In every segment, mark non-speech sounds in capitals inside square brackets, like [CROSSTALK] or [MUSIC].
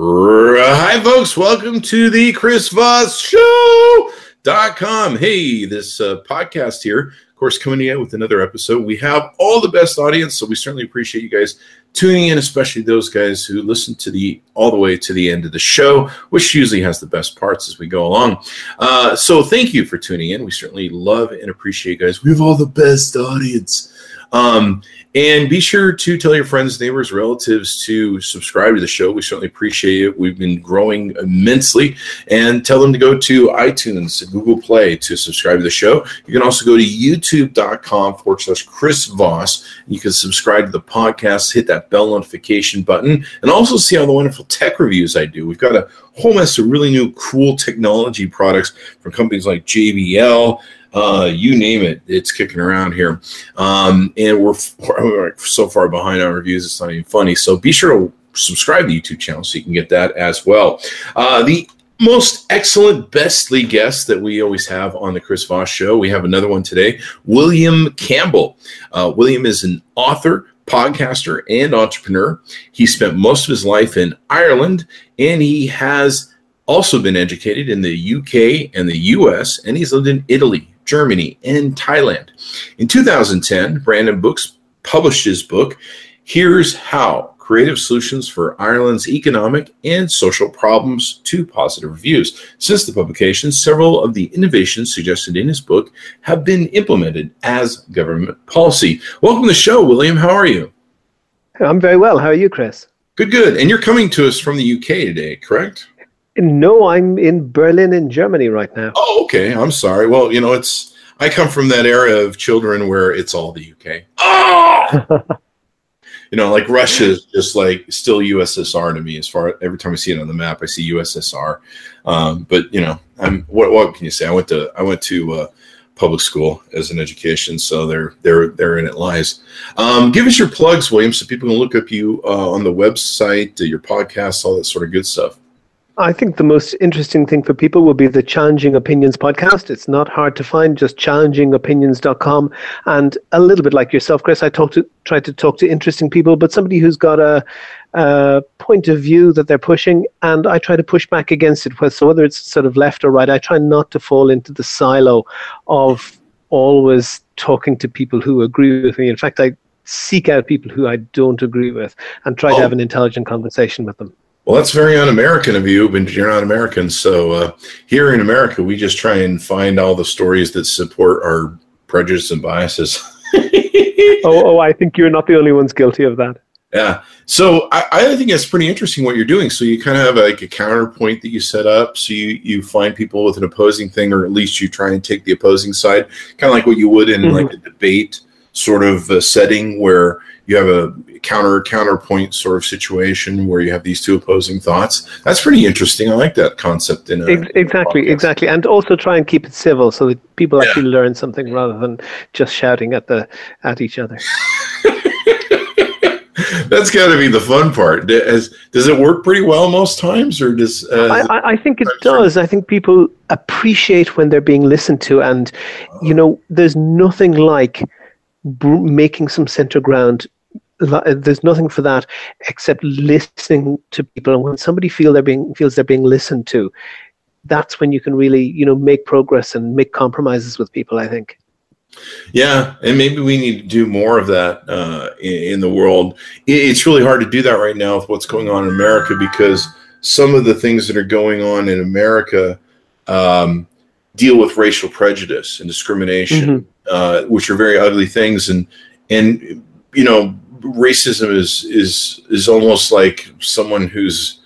Hi, folks. Welcome to the Chris Voss Show.com. Hey, this uh, podcast here, of course, coming in with another episode. We have all the best audience, so we certainly appreciate you guys tuning in, especially those guys who listen to the all the way to the end of the show, which usually has the best parts as we go along. Uh, so, thank you for tuning in. We certainly love and appreciate you guys. We have all the best audience. Um, and be sure to tell your friends, neighbors, relatives to subscribe to the show. We certainly appreciate it. We've been growing immensely. And tell them to go to iTunes, Google Play to subscribe to the show. You can also go to youtube.com forward slash Chris Voss. You can subscribe to the podcast, hit that bell notification button, and also see all the wonderful tech reviews I do. We've got a whole mess of really new, cool technology products from companies like JBL uh, you name it, it's kicking around here. Um, and we're, [LAUGHS] we're so far behind on reviews, it's not even funny. So be sure to subscribe to the YouTube channel so you can get that as well. Uh, the most excellent, bestly guest that we always have on the Chris Voss Show. We have another one today, William Campbell. Uh, William is an author, podcaster, and entrepreneur. He spent most of his life in Ireland, and he has also been educated in the UK and the US, and he's lived in Italy, Germany, and Thailand. In 2010, Brandon Books published his book, Here's How Creative Solutions for Ireland's Economic and Social Problems to Positive Reviews. Since the publication, several of the innovations suggested in his book have been implemented as government policy. Welcome to the show, William. How are you? I'm very well. How are you, Chris? Good, good. And you're coming to us from the UK today, correct? No, I'm in Berlin, in Germany right now. Oh, okay. I'm sorry. Well, you know, it's I come from that era of children where it's all the UK. Oh! [LAUGHS] you know, like Russia is just like still USSR to me. As far every time I see it on the map, I see USSR. Um, but you know, I'm what what can you say? I went to I went to uh, public school as an education, so there there therein it lies. Um, give us your plugs, William, so people can look up you uh, on the website, uh, your podcast, all that sort of good stuff. I think the most interesting thing for people will be the Challenging Opinions podcast. It's not hard to find, just challengingopinions.com. And a little bit like yourself, Chris, I talk to, try to talk to interesting people, but somebody who's got a, a point of view that they're pushing, and I try to push back against it. So whether it's sort of left or right, I try not to fall into the silo of always talking to people who agree with me. In fact, I seek out people who I don't agree with and try oh. to have an intelligent conversation with them. Well, that's very un-American of you, but you're not American. So uh, here in America, we just try and find all the stories that support our prejudice and biases. [LAUGHS] oh, oh, I think you're not the only ones guilty of that. Yeah. So I, I think it's pretty interesting what you're doing. So you kind of have like a counterpoint that you set up. So you, you find people with an opposing thing, or at least you try and take the opposing side, kind of like what you would in mm-hmm. like a debate sort of a setting where you have a counter counterpoint sort of situation where you have these two opposing thoughts. That's pretty interesting. I like that concept in a, exactly, in exactly, and also try and keep it civil so that people yeah. actually learn something rather than just shouting at the at each other. [LAUGHS] That's got to be the fun part. Does, does it work pretty well most times, or does? Uh, I, I think it does. I think people appreciate when they're being listened to, and you know, there's nothing like making some center ground there's nothing for that except listening to people. And when somebody feel they're being feels they're being listened to that's when you can really you know make progress and make compromises with people i think. Yeah and maybe we need to do more of that uh, in, in, the world. It's really hard to do that right now with what's going on in america because some of the things that are going on in america um, deal with racial prejudice and discrimination mm-hmm. uh, which are very ugly things. And and you know racism is is is almost like someone who's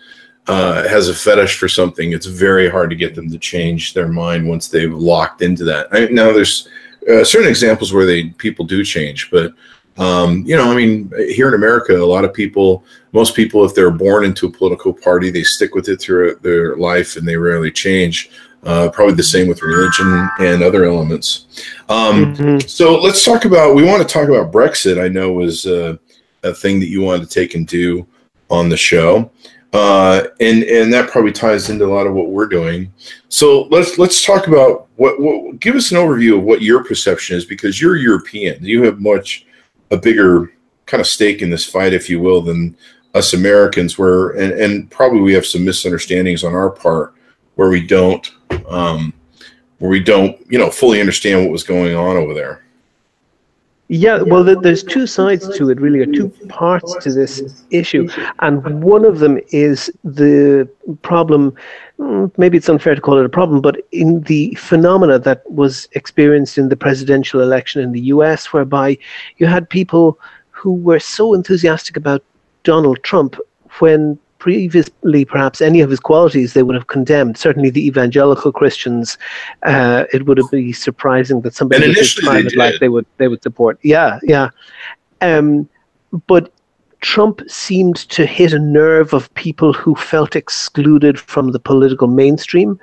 uh, has a fetish for something. It's very hard to get them to change their mind once they've locked into that. I, now, there's uh, certain examples where they people do change, but um, you know, I mean, here in America, a lot of people, most people, if they're born into a political party, they stick with it throughout their life and they rarely change. Uh, probably the same with religion and other elements. Um, mm-hmm. So let's talk about. We want to talk about Brexit. I know was uh, a thing that you wanted to take and do on the show, uh, and and that probably ties into a lot of what we're doing. So let's let's talk about what, what. Give us an overview of what your perception is because you're European. You have much a bigger kind of stake in this fight, if you will, than us Americans, where and, and probably we have some misunderstandings on our part, where we don't, um, where we don't, you know, fully understand what was going on over there. Yeah, well, there's two sides to it, really, or two parts to this issue. And one of them is the problem, mm, maybe it's unfair to call it a problem, but in the phenomena that was experienced in the presidential election in the US, whereby you had people who were so enthusiastic about Donald Trump when previously perhaps any of his qualities they would have condemned. Certainly the evangelical Christians, uh, it would be surprising that somebody in his private life they would they would support. Yeah, yeah. Um, but Trump seemed to hit a nerve of people who felt excluded from the political mainstream,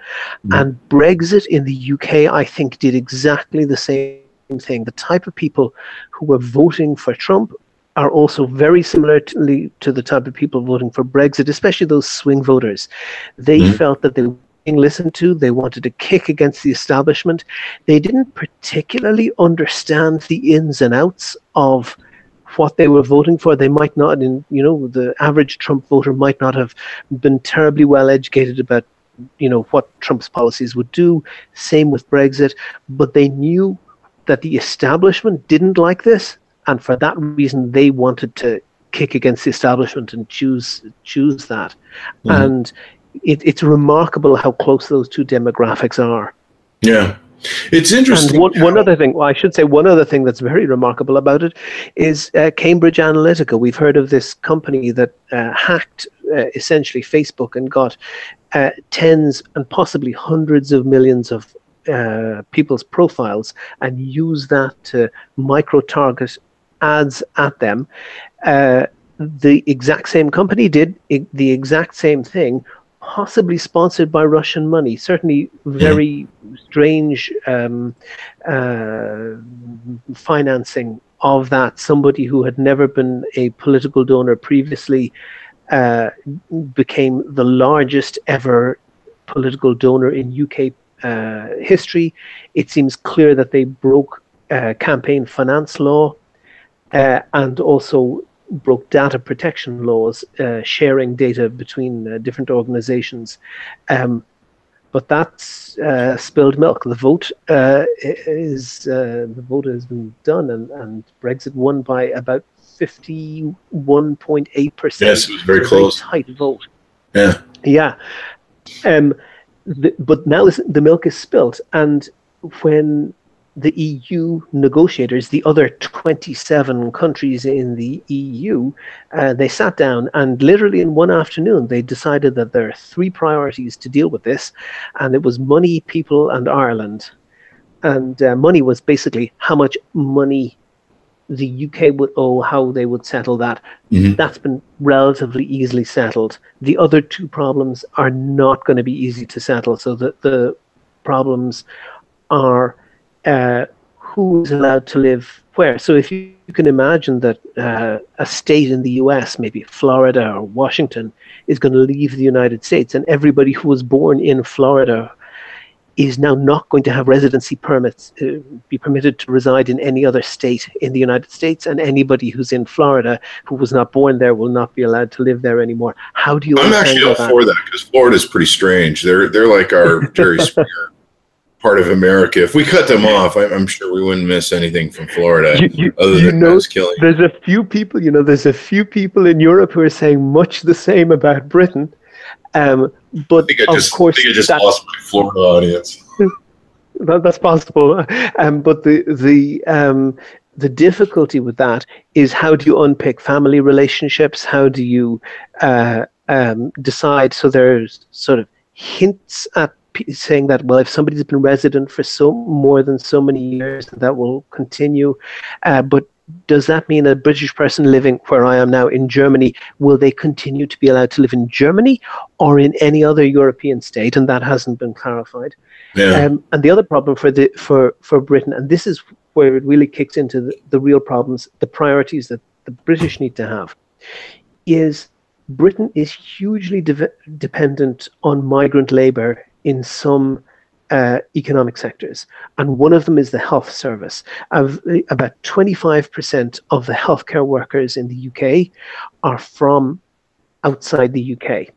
mm. and Brexit in the UK, I think, did exactly the same thing. The type of people who were voting for Trump are also very similarly to the type of people voting for Brexit, especially those swing voters. They mm-hmm. felt that they were being listened to. They wanted to kick against the establishment. They didn't particularly understand the ins and outs of what they were voting for. They might not, in you know, the average Trump voter might not have been terribly well educated about you know what Trump's policies would do. Same with Brexit, but they knew that the establishment didn't like this and for that reason they wanted to kick against the establishment and choose choose that mm-hmm. and it, it's remarkable how close those two demographics are yeah it's interesting. And one, one other thing, well, I should say, one other thing that's very remarkable about it is uh, Cambridge Analytica. We've heard of this company that uh, hacked uh, essentially Facebook and got uh, tens and possibly hundreds of millions of uh, people's profiles and use that to micro target ads at them. Uh, the exact same company did the exact same thing, possibly sponsored by Russian money. Certainly, very strange um, uh, financing of that. Somebody who had never been a political donor previously uh, became the largest ever political donor in UK uh, history. It seems clear that they broke uh, campaign finance law uh, and also broke data protection laws, uh, sharing data between uh, different organizations. Um, but that's uh, spilled milk. The vote uh, is uh, the vote has been done, and, and Brexit won by about fifty-one point eight percent. Yes, it was very close. Very tight vote. Yeah. Yeah. Um, the, but now the milk is spilt, and when the EU negotiators, the other 27 countries in the EU, uh, they sat down and literally in one afternoon they decided that there are three priorities to deal with this, and it was money, people, and Ireland. And uh, money was basically how much money the UK would owe, how they would settle that. Mm-hmm. That's been relatively easily settled. The other two problems are not going to be easy to settle. So the, the problems are uh, who's allowed to live where. So if you, you can imagine that uh, a state in the US, maybe Florida or Washington, is going to leave the United States, and everybody who was born in Florida is now not going to have residency permits, uh, be permitted to reside in any other state in the United States, and anybody who's in Florida who was not born there will not be allowed to live there anymore. How do you? I'm actually all for that because Florida is pretty strange. They're they're like our Jerry [LAUGHS] Springer part of America. If we cut them off, I, am sure we wouldn't miss anything from Florida you, you, other than know, killing. There's a few people, you know, there's a few people in Europe who are saying much the same about Britain. Um, but I just, of course, I think I just lost my Florida audience. [LAUGHS] that, that's possible. [LAUGHS] Um, but the the um, the difficulty with that is how do you unpick family relationships? How do you uh, um, decide? So there's sort of hints at saying that well, if somebody's been resident for so more than so many years, that will continue. Uh, but does that mean a British person living where I am now in Germany will they continue to be allowed to live in Germany or in any other European state? And that hasn't been clarified. Yeah. Um, and the other problem for the for for Britain, and this is where it really kicks into the, the real problems, the priorities that the British need to have, is Britain is hugely de- dependent on migrant labor in some uh, economic sectors, and one of them is the health service. About 25% of the healthcare workers in the UK are from outside the UK.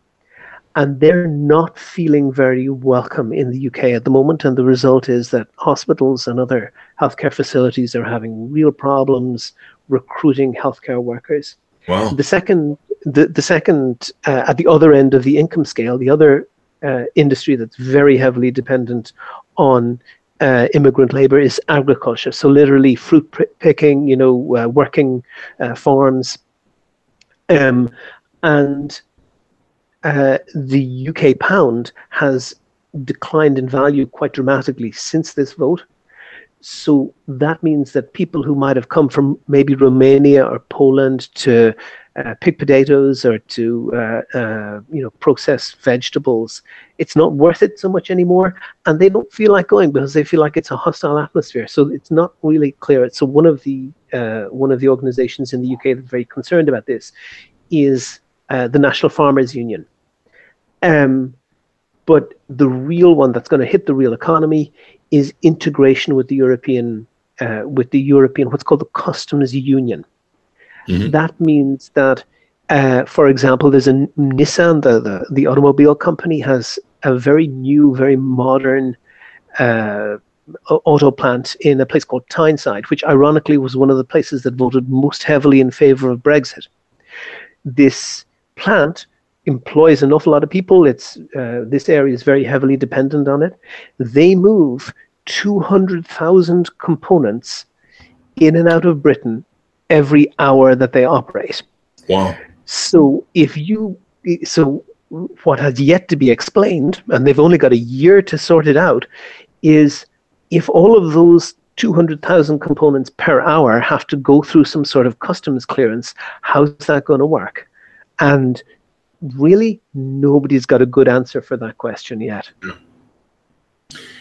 And they're not feeling very welcome in the UK at the moment. And the result is that hospitals and other healthcare facilities are having real problems recruiting healthcare workers. Wow. The second, the, the second uh, at the other end of the income scale, the other uh, industry that's very heavily dependent on uh, immigrant labor is agriculture. So literally fruit picking, you know, uh, working uh, farms, um, and uh, the UK pound has declined in value quite dramatically since this vote. So that means that people who might have come from maybe Romania or Poland to uh, pick potatoes or to uh, uh, you know process vegetables, it's not worth it so much anymore, and they don't feel like going because they feel like it's a hostile atmosphere. So it's not really clear. So one of the uh, one of the organisations in the UK that's very concerned about this is uh, the National Farmers Union. Um, but the real one that's going to hit the real economy is integration with the European uh, with the European what's called the customs union. Mm-hmm. That means that, uh, for example, there's a Nissan, the, the, the automobile company, has a very new, very modern uh, auto plant in a place called Tyneside, which ironically was one of the places that voted most heavily in favor of Brexit. This plant employs an awful lot of people. It's uh, this area is very heavily dependent on it. They move 200,000 components in and out of Britain every hour that they operate. Wow. So if you so what has yet to be explained, and they've only got a year to sort it out, is if all of those 200,000 components per hour have to go through some sort of customs clearance, how's that going to work? And really, nobody's got a good answer for that question yet.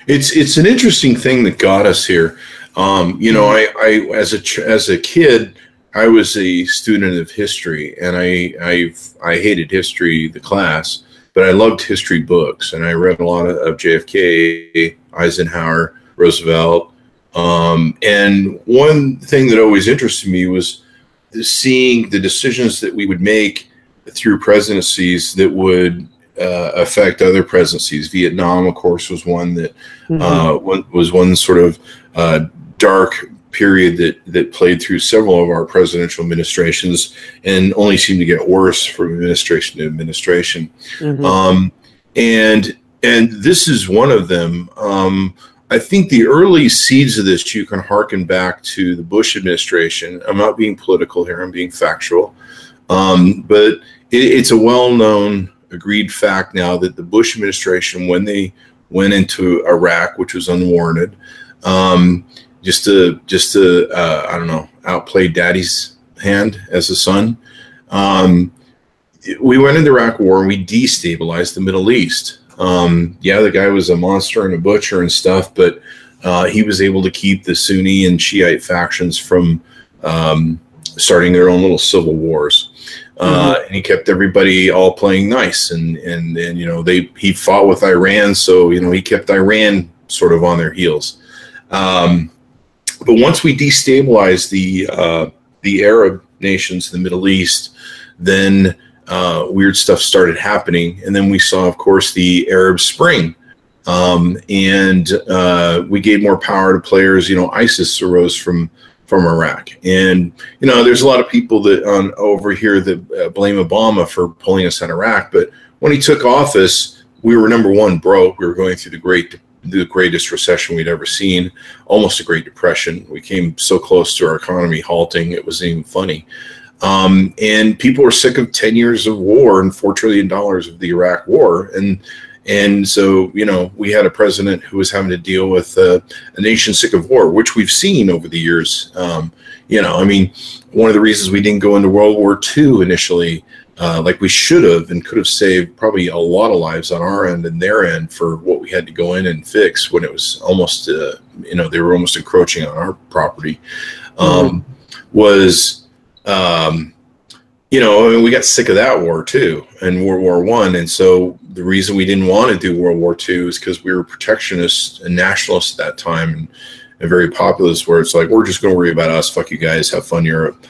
It's it's an interesting thing that got us here. Um, you know, I, I as a as a kid, I was a student of history, and I I I hated history, the class, but I loved history books, and I read a lot of, of JFK, Eisenhower, Roosevelt, um, and one thing that always interested me was seeing the decisions that we would make through presidencies that would uh, affect other presidencies. Vietnam, of course, was one that mm-hmm. uh, one, was one sort of uh, dark period that that played through several of our presidential administrations and only seemed to get worse from administration to administration. Mm-hmm. Um, and and this is one of them. Um, I think the early seeds of this you can harken back to the Bush administration. I'm not being political here; I'm being factual. Um, but it, it's a well-known, agreed fact now that the Bush administration, when they went into Iraq, which was unwarranted, um, just to just to uh, I don't know outplay daddy's hand as a son. Um, we went into Iraq War and we destabilized the Middle East. Um, yeah, the guy was a monster and a butcher and stuff, but uh, he was able to keep the Sunni and Shiite factions from um, starting their own little civil wars. Uh, mm-hmm. and he kept everybody all playing nice, and and and you know they he fought with Iran, so you know he kept Iran sort of on their heels. Um, but once we destabilized the uh, the Arab nations in the Middle East, then uh, weird stuff started happening, and then we saw, of course, the Arab Spring, um, and uh, we gave more power to players. You know, ISIS arose from from Iraq, and you know, there's a lot of people that on over here that uh, blame Obama for pulling us in Iraq, but when he took office, we were number one broke. We were going through the Great the greatest recession we'd ever seen, almost a Great Depression. We came so close to our economy halting, it wasn't even funny. Um, and people were sick of 10 years of war and $4 trillion of the Iraq war. And and so, you know, we had a president who was having to deal with uh, a nation sick of war, which we've seen over the years. Um, you know, I mean, one of the reasons we didn't go into World War II initially uh, like we should have and could have saved probably a lot of lives on our end and their end for what we had to go in and fix when it was almost, uh, you know, they were almost encroaching on our property. Um, mm-hmm. Was, um, you know, I mean, we got sick of that war too, and World War One, and so the reason we didn't want to do World War Two is because we were protectionists and nationalists at that time, and, and very populist. Where it's like we're just going to worry about us. Fuck you guys. Have fun, Europe.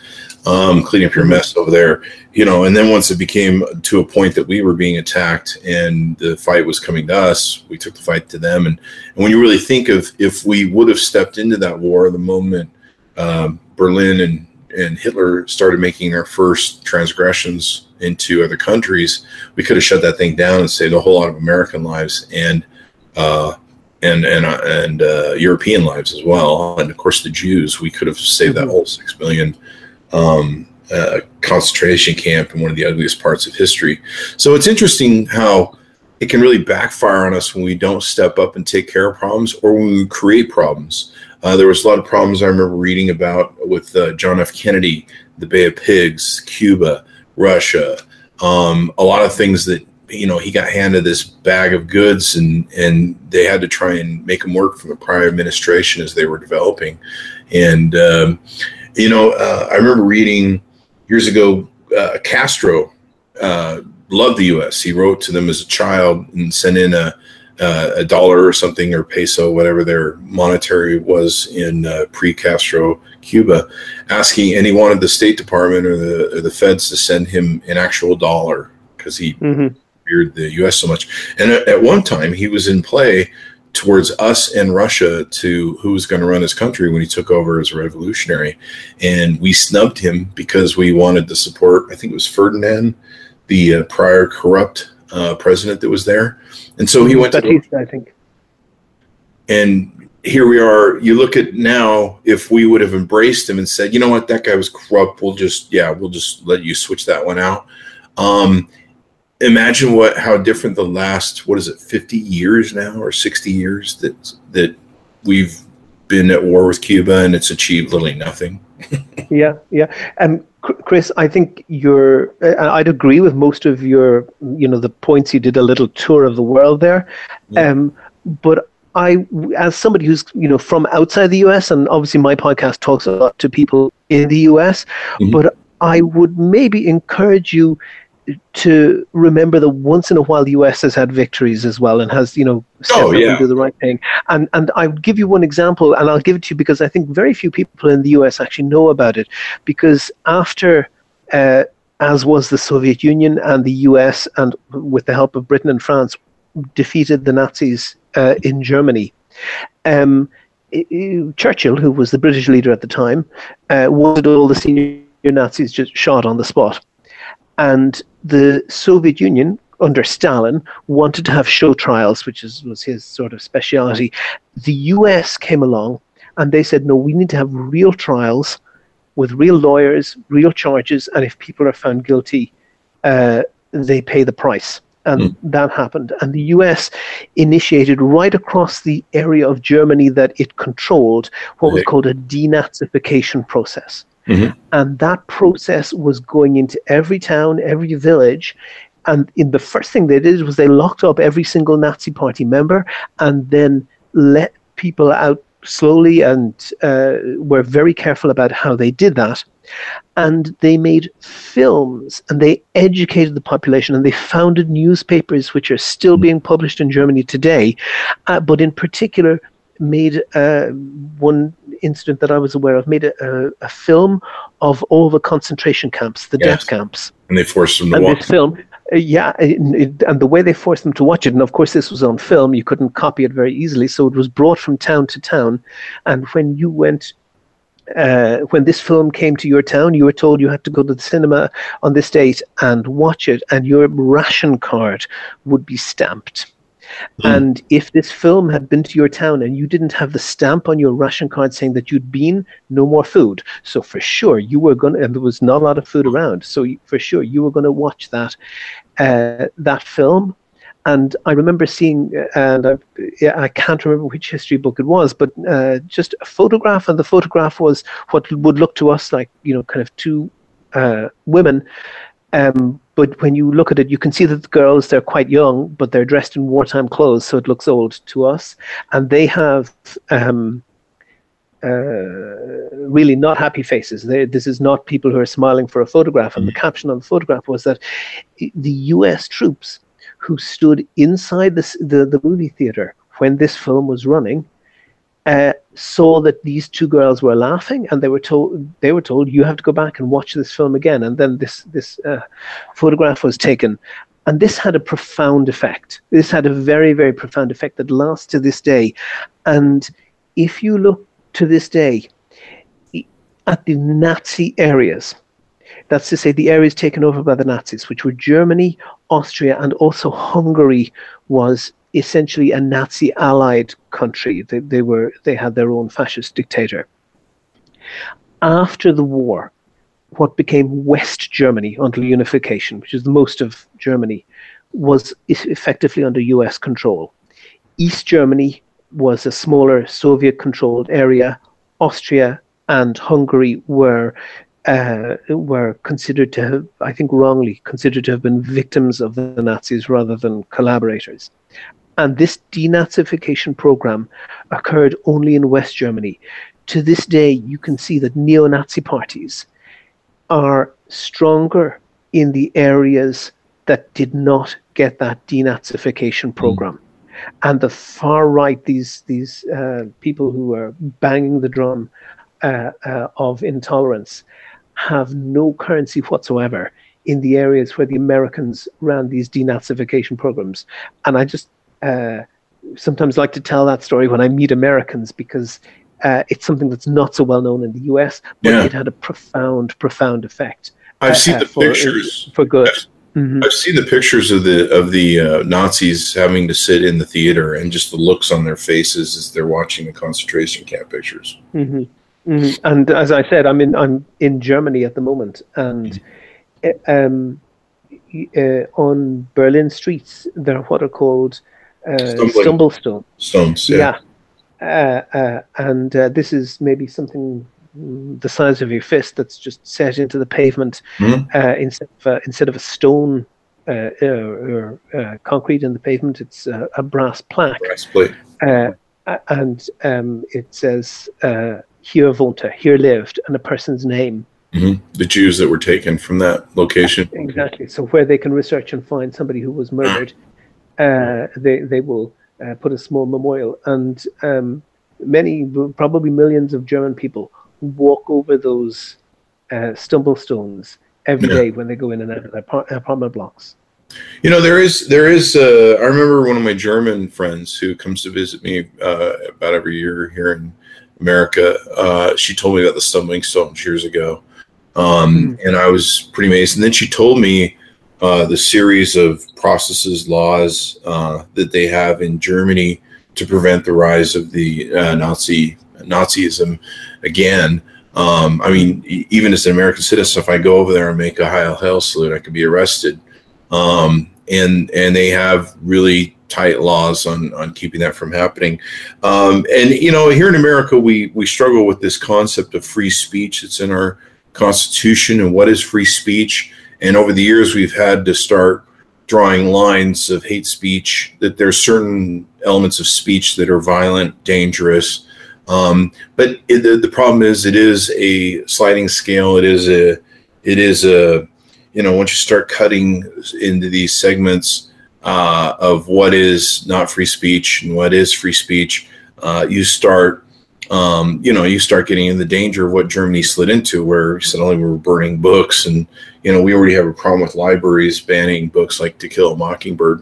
um, clean up your mess over there, you know. And then once it became to a point that we were being attacked and the fight was coming to us, we took the fight to them. And, and when you really think of if we would have stepped into that war the moment um, Berlin and and Hitler started making their first transgressions into other countries, we could have shut that thing down and saved a whole lot of American lives and uh, and and uh, and uh, European lives as well. And of course, the Jews, we could have saved that mm-hmm. whole six million um, uh, concentration camp in one of the ugliest parts of history. So it's interesting how it can really backfire on us when we don't step up and take care of problems or when we create problems. Uh, there was a lot of problems I remember reading about with uh, John F. Kennedy, the Bay of Pigs, Cuba, Russia, um, a lot of things that you know he got handed this bag of goods and and they had to try and make them work from the prior administration as they were developing and um, you know uh, i remember reading years ago uh, castro uh, loved the us he wrote to them as a child and sent in a uh, a dollar or something or peso, whatever their monetary was in uh, pre-Castro Cuba, asking, and he wanted the State Department or the or the feds to send him an actual dollar because he mm-hmm. feared the U.S. so much. And at, at one time, he was in play towards us and Russia to who was going to run his country when he took over as a revolutionary, and we snubbed him because we wanted to support. I think it was Ferdinand, the uh, prior corrupt uh, president that was there and so he went Batista, to. I think. And here we are. You look at now, if we would have embraced him and said, you know what, that guy was corrupt. We'll just, yeah, we'll just let you switch that one out. Um, imagine what how different the last what is it 50 years now or 60 years that that we've been at war with Cuba and it's achieved literally nothing. yeah, yeah. Um, Chris, I think you're. I'd agree with most of your, you know, the points you did a little tour of the world there. Yeah. Um, but I, as somebody who's, you know, from outside the US, and obviously my podcast talks a lot to people in the US, mm-hmm. but I would maybe encourage you to remember that once in a while the US has had victories as well and has, you know, stepped oh, yeah. do the right thing. And and I'll give you one example and I'll give it to you because I think very few people in the US actually know about it. Because after uh, as was the Soviet Union and the US and with the help of Britain and France defeated the Nazis uh, in Germany. Um, Churchill, who was the British leader at the time, uh, wanted all the senior Nazis just shot on the spot. And the Soviet Union under Stalin wanted to have show trials, which is, was his sort of speciality. The US came along and they said, no, we need to have real trials with real lawyers, real charges, and if people are found guilty, uh, they pay the price. And mm. that happened. And the US initiated right across the area of Germany that it controlled what was called a denazification process. Mm-hmm. And that process was going into every town, every village. And in the first thing they did was they locked up every single Nazi Party member and then let people out slowly and uh, were very careful about how they did that. And they made films and they educated the population and they founded newspapers which are still mm-hmm. being published in Germany today, uh, but in particular made uh, one incident that I was aware of, made a, a, a film of all the concentration camps, the yes. death camps. And they forced them to and watch this film. Uh, yeah, it, and the way they forced them to watch it, and of course this was on film, you couldn't copy it very easily, so it was brought from town to town. And when you went uh, when this film came to your town, you were told you had to go to the cinema on this date and watch it, and your ration card would be stamped. Mm. And if this film had been to your town and you didn't have the stamp on your ration card saying that you'd been, no more food. So for sure you were going to, and there was not a lot of food around. So for sure you were going to watch that, uh, that film. And I remember seeing, and I, I can't remember which history book it was, but uh, just a photograph, and the photograph was what would look to us like, you know, kind of two uh, women um, but when you look at it, you can see that the girls, they're quite young, but they're dressed in wartime clothes, so it looks old to us. And they have um, uh, really not happy faces. They, this is not people who are smiling for a photograph. And mm. the caption on the photograph was that the US troops who stood inside this, the, the movie theater when this film was running uh, saw that these two girls were laughing, and they were told they were told you have to go back and watch this film again. And then this this uh, photograph was taken, and this had a profound effect. This had a very very profound effect that lasts to this day. And if you look to this day at the Nazi areas, that's to say the areas taken over by the Nazis, which were Germany, Austria, and also Hungary, was essentially a Nazi allied country. They, they were they had their own fascist dictator. After the war, what became West Germany until unification, which is the most of Germany, was effectively under US control. East Germany was a smaller Soviet controlled area. Austria and Hungary were uh, were considered to have, I think wrongly, considered to have been victims of the Nazis rather than collaborators. And this denazification program occurred only in West Germany. To this day, you can see that neo Nazi parties are stronger in the areas that did not get that denazification program. Mm. And the far right, these these uh, people who are banging the drum uh, uh, of intolerance, have no currency whatsoever in the areas where the Americans ran these denazification programs. And I just uh, sometimes like to tell that story when I meet Americans because uh, it's something that's not so well known in the US, but yeah. it had a profound, profound effect. I've uh, seen the for, pictures for good. I've, mm-hmm. I've, seen the pictures of the of the uh, Nazis having to sit in the theater and just the looks on their faces as they're watching the concentration camp pictures. Mm-hmm. Mm-hmm. And as I said, I'm in I'm in Germany at the moment, and um, uh, on Berlin streets there are what are called uh, stumblestone stones. Yeah, yeah. Uh, uh and uh, this is maybe something the size of your fist that's just set into the pavement mm-hmm. Uh, instead of instead of a stone or concrete in the pavement. It's a brass plaque. Brass plate. and um, it says here wohnte, here lived, and a person's name. Mm-hmm. The Jews that were taken from that location. Exactly. So where they can research and find somebody who was murdered, [CLEARS THROAT] uh, they they will uh, put a small memorial, and um, many, probably millions of German people walk over those uh, stumble stones every yeah. day when they go in and out of their apartment blocks. You know, there is there is. Uh, I remember one of my German friends who comes to visit me uh, about every year here in America. Uh, she told me about the stumbling stones years ago, um, mm-hmm. and I was pretty amazed. And then she told me uh, the series of processes, laws uh, that they have in Germany to prevent the rise of the uh, Nazi Nazism again. Um, I mean, even as an American citizen, if I go over there and make a Heil Hail salute, I could be arrested. Um, and and they have really tight laws on on keeping that from happening. Um, and you know, here in America, we we struggle with this concept of free speech. It's in our Constitution, and what is free speech? And over the years, we've had to start drawing lines of hate speech. That there's certain elements of speech that are violent, dangerous. Um, but it, the, the problem is, it is a sliding scale. It is a it is a you know once you start cutting into these segments uh, of what is not free speech and what is free speech, uh, you start, um, you know, you start getting in the danger of what Germany slid into, where suddenly we were burning books, and you know, we already have a problem with libraries banning books like To Kill a Mockingbird.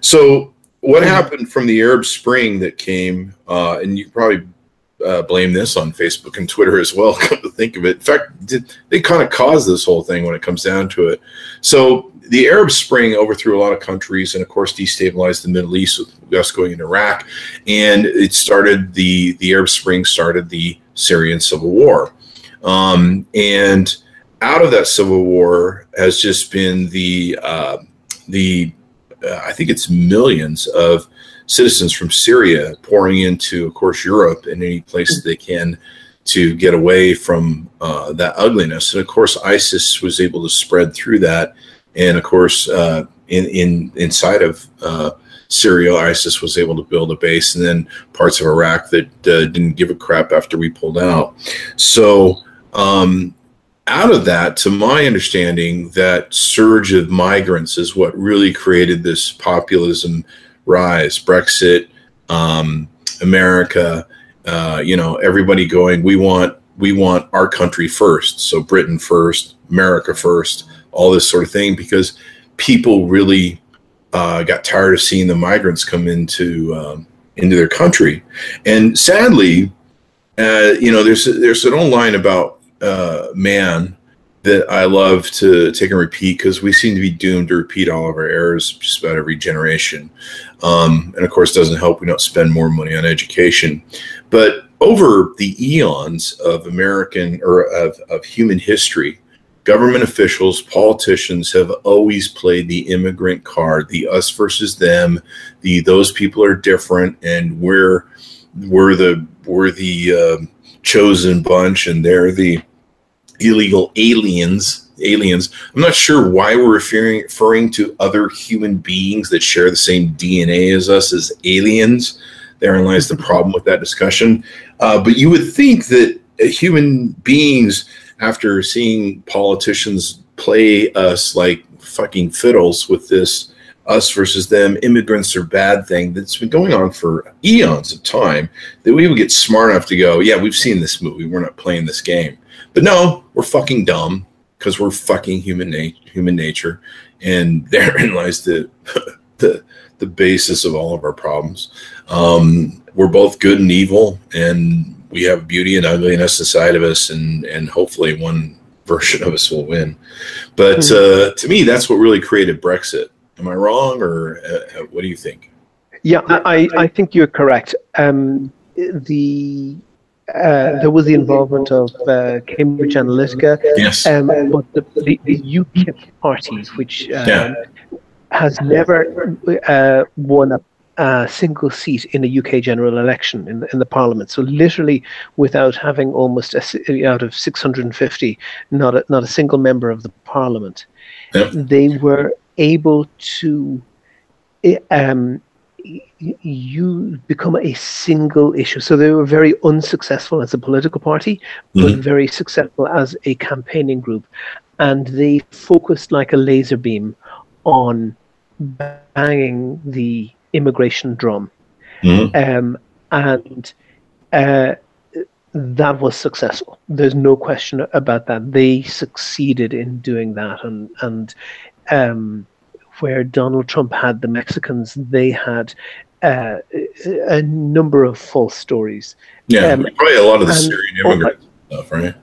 So, what happened from the Arab Spring that came, uh, and you probably uh, blame this on Facebook and Twitter as well. [LAUGHS] Come to think of it, in fact, they kind of caused this whole thing when it comes down to it. So the Arab Spring overthrew a lot of countries and, of course, destabilized the Middle East with us going into Iraq. And it started the the Arab Spring started the Syrian civil war. Um, and out of that civil war has just been the uh, the uh, I think it's millions of citizens from Syria pouring into, of course, Europe and any place they can to get away from uh, that ugliness. And of course, ISIS was able to spread through that and of course, uh, in in inside of uh, Syria, ISIS was able to build a base, and then parts of Iraq that uh, didn't give a crap after we pulled out. So. Um, out of that, to my understanding, that surge of migrants is what really created this populism rise. Brexit, um, America, uh, you know, everybody going, we want we want our country first, so Britain first, America first, all this sort of thing, because people really uh, got tired of seeing the migrants come into um, into their country, and sadly, uh, you know, there's there's an old line about uh, man that I love to take and repeat because we seem to be doomed to repeat all of our errors just about every generation. Um, and of course, doesn't help we don't spend more money on education. But over the eons of American or of, of human history, government officials, politicians have always played the immigrant card, the us versus them, the those people are different, and we're we're the we're the uh, chosen bunch, and they're the illegal aliens aliens. I'm not sure why we're referring, referring to other human beings that share the same dna as us as aliens. Therein lies the problem with that discussion. Uh, but you would think that human beings after seeing politicians play us like fucking fiddles with this us versus them immigrants are bad thing that's been going on for eons of time that we would get smart enough to go yeah we've seen this movie. We're not playing this game. But no, we're fucking dumb because we're fucking human na- human nature, and [LAUGHS] therein lies the [LAUGHS] the the basis of all of our problems. Um, we're both good and evil, and we have beauty and ugliness inside of us, and and hopefully one [LAUGHS] version of us will win. But mm-hmm. uh, to me, that's what really created Brexit. Am I wrong, or uh, what do you think? Yeah, I, I think you're correct. Um, the uh, there was the involvement of uh, Cambridge Analytica. Yes. Um, but the, the, UKIP party, which um, yeah. has never uh, won a, a, single seat in a UK general election in the, in the parliament. So literally, without having almost a, out of 650, not a, not a single member of the parliament, they were able to um, you become a single issue. So they were very unsuccessful as a political party, but mm-hmm. very successful as a campaigning group. And they focused like a laser beam on banging the immigration drum. Mm-hmm. Um, and uh, that was successful. There's no question about that. They succeeded in doing that. And, and um, where Donald Trump had the Mexicans, they had uh, a number of false stories. Yeah, um, probably a lot of the and, Syrian immigrant oh, stuff, right?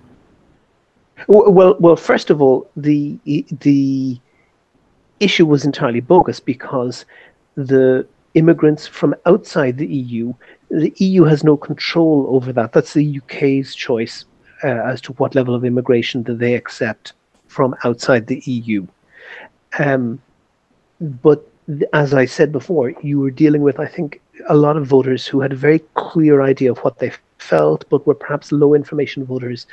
Well, well, first of all, the the issue was entirely bogus because the immigrants from outside the EU, the EU has no control over that. That's the UK's choice uh, as to what level of immigration that they accept from outside the EU. Um, but as I said before, you were dealing with, I think, a lot of voters who had a very clear idea of what they felt, but were perhaps low information voters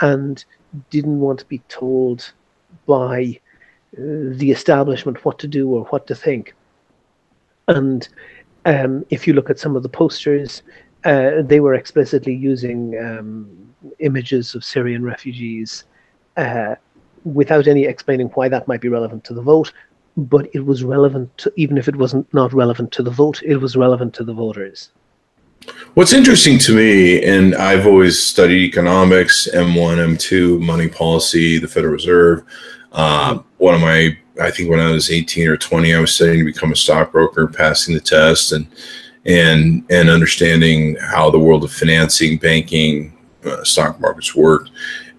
and didn't want to be told by uh, the establishment what to do or what to think. And um, if you look at some of the posters, uh, they were explicitly using um, images of Syrian refugees uh, without any explaining why that might be relevant to the vote, but it was relevant to, even if it wasn't not relevant to the vote, it was relevant to the voters. What's interesting to me, and I've always studied economics, M1, M2, money policy, the Federal Reserve. Uh, one of my, I think when I was 18 or 20, I was studying to become a stockbroker, passing the test, and and and understanding how the world of financing, banking, uh, stock markets worked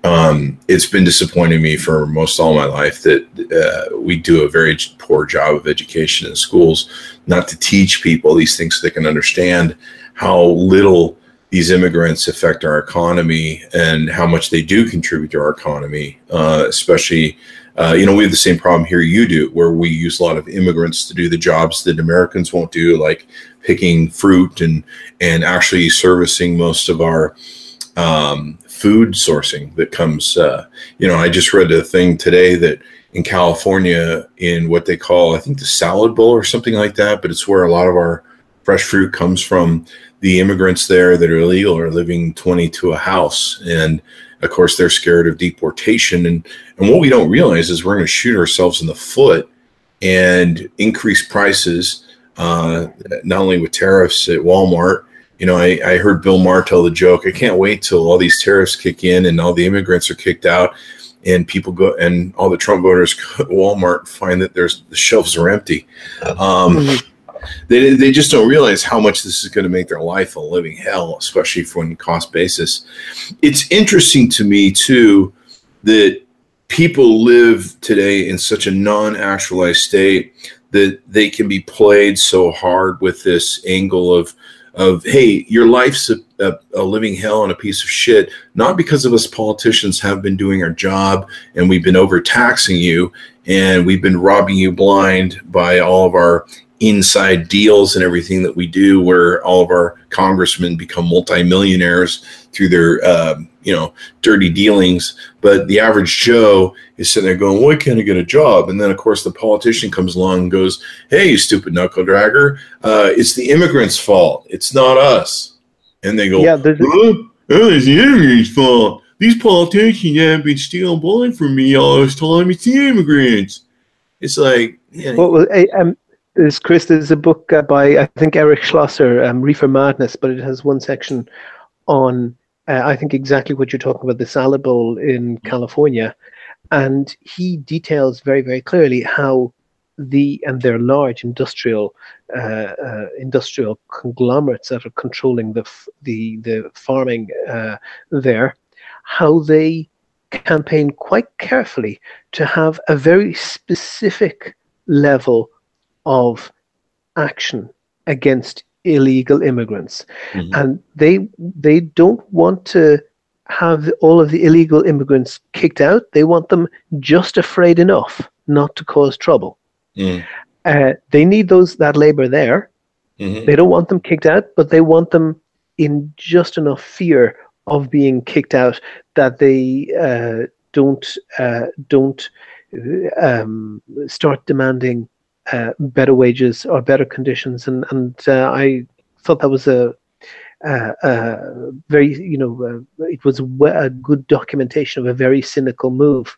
um, it's been disappointing me for most all my life that uh, we do a very poor job of education in schools, not to teach people these things so they can understand how little these immigrants affect our economy and how much they do contribute to our economy, uh, especially. Uh, you know, we have the same problem here you do, where we use a lot of immigrants to do the jobs that Americans won't do, like picking fruit and and actually servicing most of our um, food sourcing that comes. Uh, you know, I just read a thing today that in California, in what they call, I think the salad bowl or something like that, but it's where a lot of our fresh fruit comes from. The immigrants there that are illegal are living 20 to a house. And of course, they're scared of deportation. And, and what we don't realize is we're going to shoot ourselves in the foot and increase prices, uh, not only with tariffs at Walmart you know, I, I heard Bill Maher tell the joke. I can't wait till all these tariffs kick in and all the immigrants are kicked out, and people go and all the Trump voters go to Walmart find that there's the shelves are empty. Um, mm-hmm they, they just don't realize how much this is going to make their life a living hell, especially from cost basis. It's interesting to me too that people live today in such a non-actualized state that they can be played so hard with this angle of of hey your life's a, a, a, living hell and a piece of shit not because of us politicians have been doing our job and we've been overtaxing you and we've been robbing you blind by all of our inside deals and everything that we do where all of our congressmen become multimillionaires through their uh, you know dirty dealings but the average joe is sitting there going why can't i get a job? And then of course the politician comes along and goes hey you stupid knuckle dragger uh, it's the immigrants fault. It's not us. And they go yeah oh, it's the immigrants fault. These politicians have been stealing bullet from me all this time. It's the immigrants. It's like yeah. well, um, there's Chris. There's a book uh, by I think Eric Schlosser, um, Reefer Madness, but it has one section on uh, I think exactly what you're talking about, the salad bowl in California, and he details very very clearly how the and their large industrial uh, uh, industrial conglomerates that are controlling the the the farming uh, there, how they campaign quite carefully to have a very specific level of action against illegal immigrants, mm-hmm. and they they don't want to have all of the illegal immigrants kicked out. They want them just afraid enough not to cause trouble. Mm. Uh, they need those that labor there. Mm-hmm. They don't want them kicked out, but they want them in just enough fear of being kicked out that they uh, don't uh, don't um, start demanding uh, better wages or better conditions, and and uh, I thought that was a, very you know uh, it was a, good documentation of a very cynical move.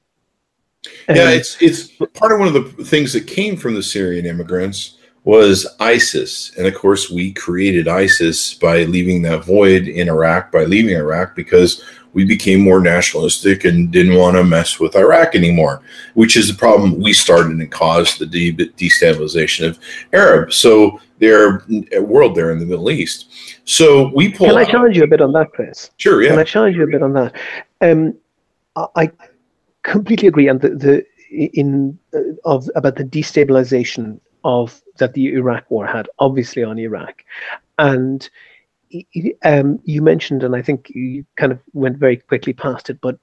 Yeah, it's it's part of one of the things that came from the Syrian immigrants was ISIS, and of course we created ISIS by leaving that void in Iraq by leaving Iraq because we became more nationalistic and didn't want to mess with Iraq anymore, which is the problem we started and caused the de- destabilization of Arab. So their world there in the Middle East. So we pull. Can I challenge you a bit on that, Chris? Sure. Yeah. Can I challenge you a bit on that? Um, I completely agree on the, the in uh, of about the destabilization of that the Iraq War had, obviously on Iraq, and um, you mentioned, and I think you kind of went very quickly past it, but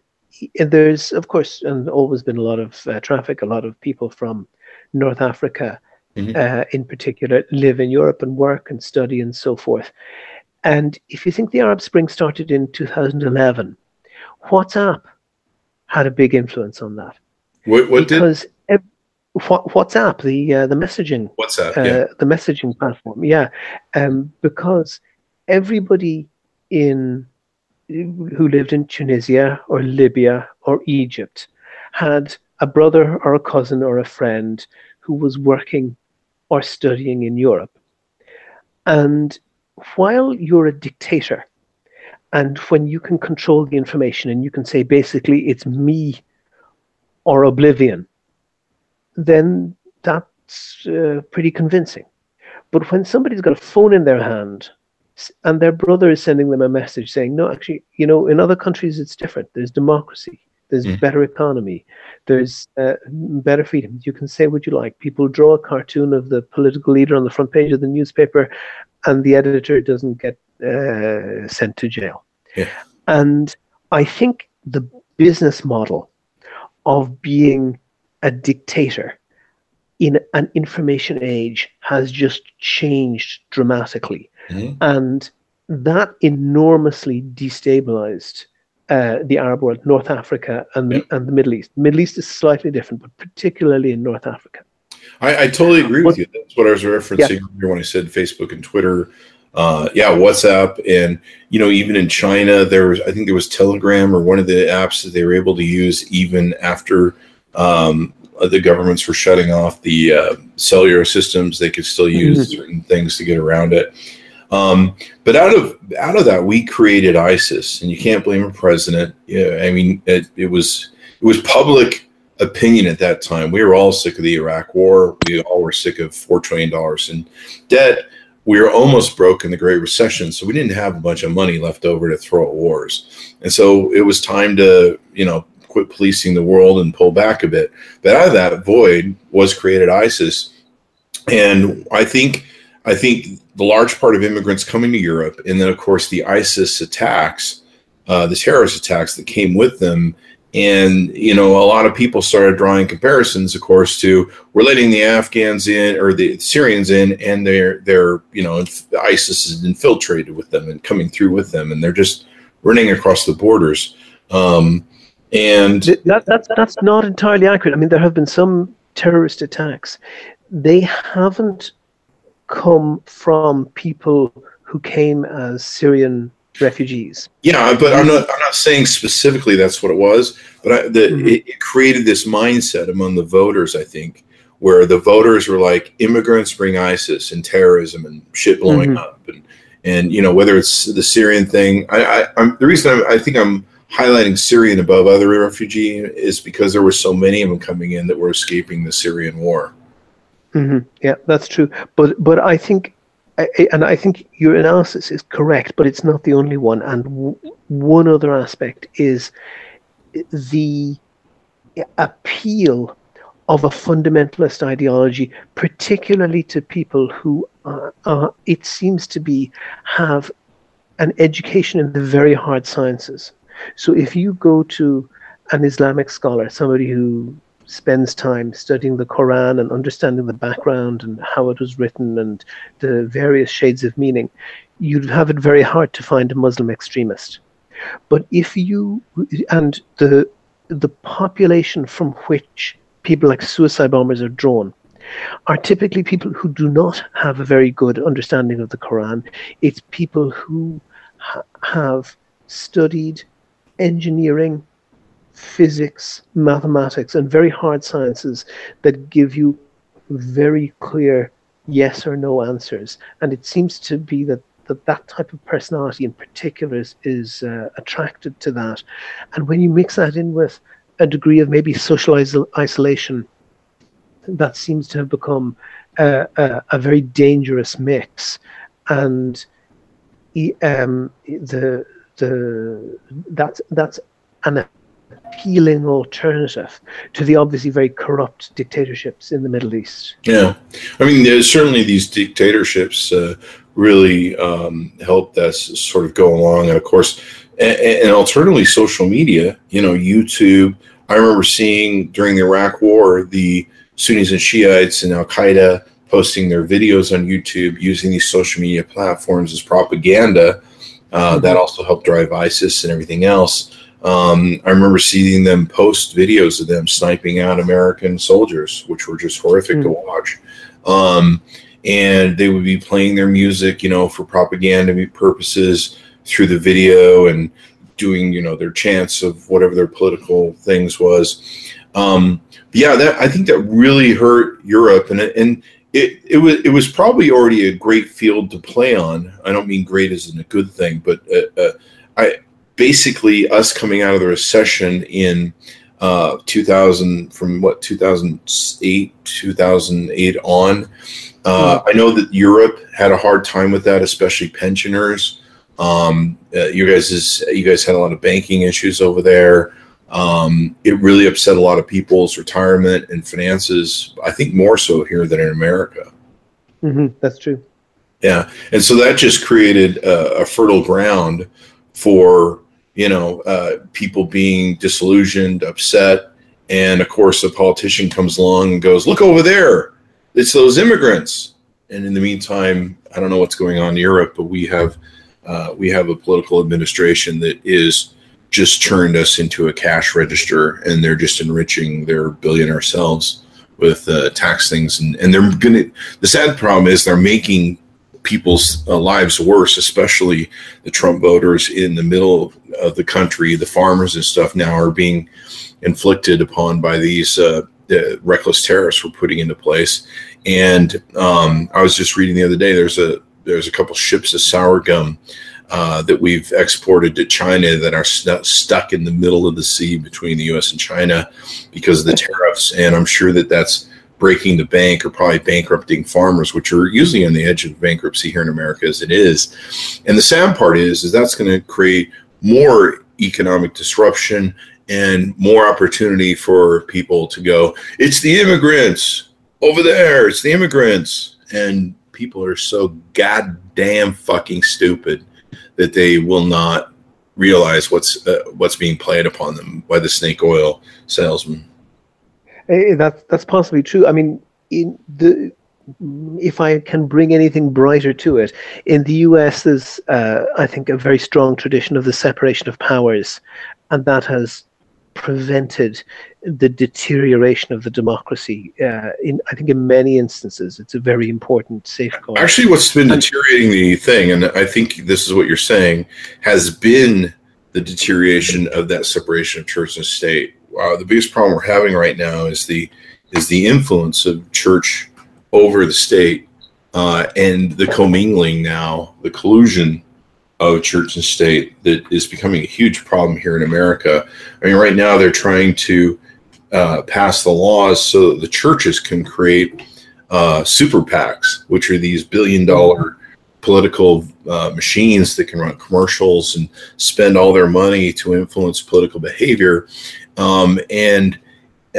there's, of course, and always been a lot of uh, traffic, a lot of people from North Africa, mm-hmm. uh, in particular, live in Europe and work and study and so forth. And if you think the Arab Spring started in 2011, WhatsApp had a big influence on that. What, what because did? WhatsApp, the uh, the messaging, WhatsApp, uh, yeah. the messaging platform, yeah, um, because everybody in who lived in Tunisia or Libya or Egypt had a brother or a cousin or a friend who was working or studying in Europe. And while you're a dictator, and when you can control the information and you can say basically it's me or oblivion, then that's uh, pretty convincing. But when somebody's got a phone in their hand and their brother is sending them a message saying, no, actually, you know, in other countries it's different. There's democracy. There's mm. better economy. There's uh, better freedom. You can say what you like. People draw a cartoon of the political leader on the front page of the newspaper, and the editor doesn't get uh, sent to jail. Yeah. And I think the business model of being a dictator in an information age has just changed dramatically. Mm-hmm. And that enormously destabilized uh, the Arab world, North Africa, and, yep. and the Middle East. Middle East is slightly different, but particularly in North Africa. I, I totally agree with you. That's what I was referencing yeah. when I said Facebook and Twitter. Uh, yeah, WhatsApp, and you know, even in China, there was I think there was Telegram or one of the apps that they were able to use even after um, the governments were shutting off the uh, cellular systems. They could still use mm-hmm. certain things to get around it. Um, but out of out of that, we created ISIS, and you can't blame a president. Yeah, I mean, it, it was it was public opinion at that time. We were all sick of the Iraq War. We all were sick of four trillion dollars in debt. We were almost broke in the Great Recession, so we didn't have a bunch of money left over to throw at wars. And so it was time to, you know, quit policing the world and pull back a bit. But out of that void was created ISIS, and I think I think the large part of immigrants coming to Europe, and then of course the ISIS attacks, uh, the terrorist attacks that came with them, and you know a lot of people started drawing comparisons, of course, to we're letting the Afghans in or the Syrians in, and they're they're you know ISIS is infiltrated with them and coming through with them, and they're just running across the borders. Um, and that, that's that's not entirely accurate. I mean, there have been some terrorist attacks. They haven't come from people who came as Syrian refugees. Yeah, but I'm not. I'm not saying specifically that's what it was. But I, the, mm-hmm. it, it created this mindset among the voters. I think where the voters were like, immigrants bring ISIS and terrorism and shit blowing mm-hmm. up, and and you know whether it's the Syrian thing. I, I am the reason I'm, I think I'm highlighting Syrian above other refugee is because there were so many of them coming in that were escaping the Syrian war. Mm-hmm. Yeah, that's true. But but I think, and I think your analysis is correct, but it's not the only one. And w- one other aspect is the appeal of a fundamentalist ideology, particularly to people who uh, uh, it seems to be have an education in the very hard sciences. So if you go to an Islamic scholar, somebody who spends time studying the Quran and understanding the background and how it was written and the various shades of meaning, you'd have it very hard to find a Muslim extremist. But if you and the the population from which people like suicide bombers are drawn are typically people who do not have a very good understanding of the Quran. It's people who ha- have studied engineering, physics, mathematics, and very hard sciences that give you very clear yes or no answers. And it seems to be that that, that type of personality in particular is, is uh, attracted to that. And when you mix that in with a degree of maybe social isol- isolation, that seems to have become a, a, a very dangerous mix. And um, the the that's that's an appealing alternative to the obviously very corrupt dictatorships in the Middle East. Yeah, I mean, certainly these dictatorships uh, really um, helped us sort of go along, and of course, and, and alternatively, social media. You know, YouTube. I remember seeing during the Iraq War the Sunnis and Shiites and Al Qaeda posting their videos on YouTube using these social media platforms as propaganda. Uh, mm-hmm. That also helped drive ISIS and everything else. Um, I remember seeing them post videos of them sniping out American soldiers, which were just horrific mm. to watch. Um, and they would be playing their music, you know, for propaganda purposes through the video and doing, you know, their chants of whatever their political things was. Um, yeah, that I think that really hurt Europe, and and it, it was it was probably already a great field to play on. I don't mean great as in a good thing, but uh, uh, I basically us coming out of the recession in uh, 2000 from what 2008 2008 on. Uh, hmm. i know that europe had a hard time with that especially pensioners. Um, uh, you guys is, you guys had a lot of banking issues over there. Um, it really upset a lot of people's retirement and finances i think more so here than in america. Mm-hmm, that's true. Yeah and so that just created a, a fertile ground for you know, uh, people being disillusioned, upset. And of course, a politician comes along and goes, Look over there, it's those immigrants. And in the meantime, I don't know what's going on in Europe, but we have uh, we have a political administration that is just turned us into a cash register, and they're just enriching their billionaire selves with uh, tax things, and, and they're gonna. The sad problem is they're making people's uh, lives worse, especially the Trump voters in the middle of the country. The farmers and stuff now are being inflicted upon by these uh, reckless tariffs we're putting into place. And um, I was just reading the other day. There's a there's a couple ships of sorghum uh, that we've exported to China that are st- stuck in the middle of the sea between the U.S. and China because of the tariffs, and I'm sure that that's breaking the bank or probably bankrupting farmers, which are usually on the edge of bankruptcy here in America as it is. And the sad part is, is that's going to create more economic disruption and more opportunity for people to go, it's the immigrants over there, it's the immigrants. And people are so goddamn fucking stupid that they will not realize what's uh, what's being played upon them by the snake oil salesman. Hey, that's that's possibly true. I mean, in the if I can bring anything brighter to it, in the US, there's, uh, I think, a very strong tradition of the separation of powers, and that has prevented the deterioration of the democracy. Uh, in I think in many instances, it's a very important safeguard. Actually, what's been deteriorating the thing, and I think this is what you're saying, has been the deterioration of that separation of church and state. Wow, the biggest problem we're having right now is the is the influence of church over the state uh, and the commingling now, the collusion of church and state that is becoming a huge problem here in America. I mean, right now they're trying to uh, pass the laws so that the churches can create uh, super PACs, which are these billion dollar political uh, machines that can run commercials and spend all their money to influence political behavior. Um, and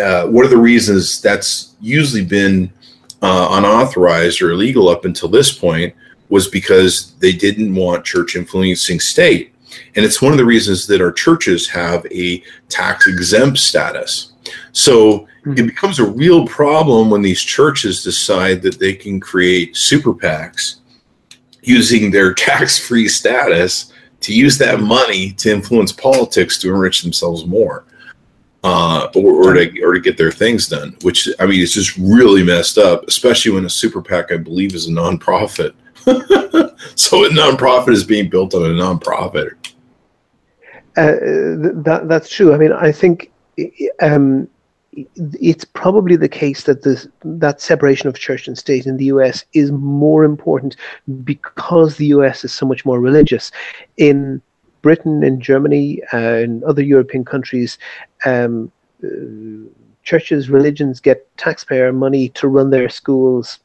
uh, one of the reasons that's usually been uh, unauthorized or illegal up until this point was because they didn't want church influencing state. And it's one of the reasons that our churches have a tax exempt status. So mm-hmm. it becomes a real problem when these churches decide that they can create super PACs using their [LAUGHS] tax free status to use that money to influence politics to enrich themselves more. Uh, or, or, to or to get their things done, which I mean, it's just really messed up, especially when a super PAC, I believe, is a nonprofit. [LAUGHS] so a nonprofit is being built on a nonprofit. Uh, that that's true. I mean, I think um, it's probably the case that the that separation of church and state in the U.S. is more important because the U.S. is so much more religious. In Britain, and Germany, uh, in other European countries, um, uh, churches, religions get taxpayer money to run their schools,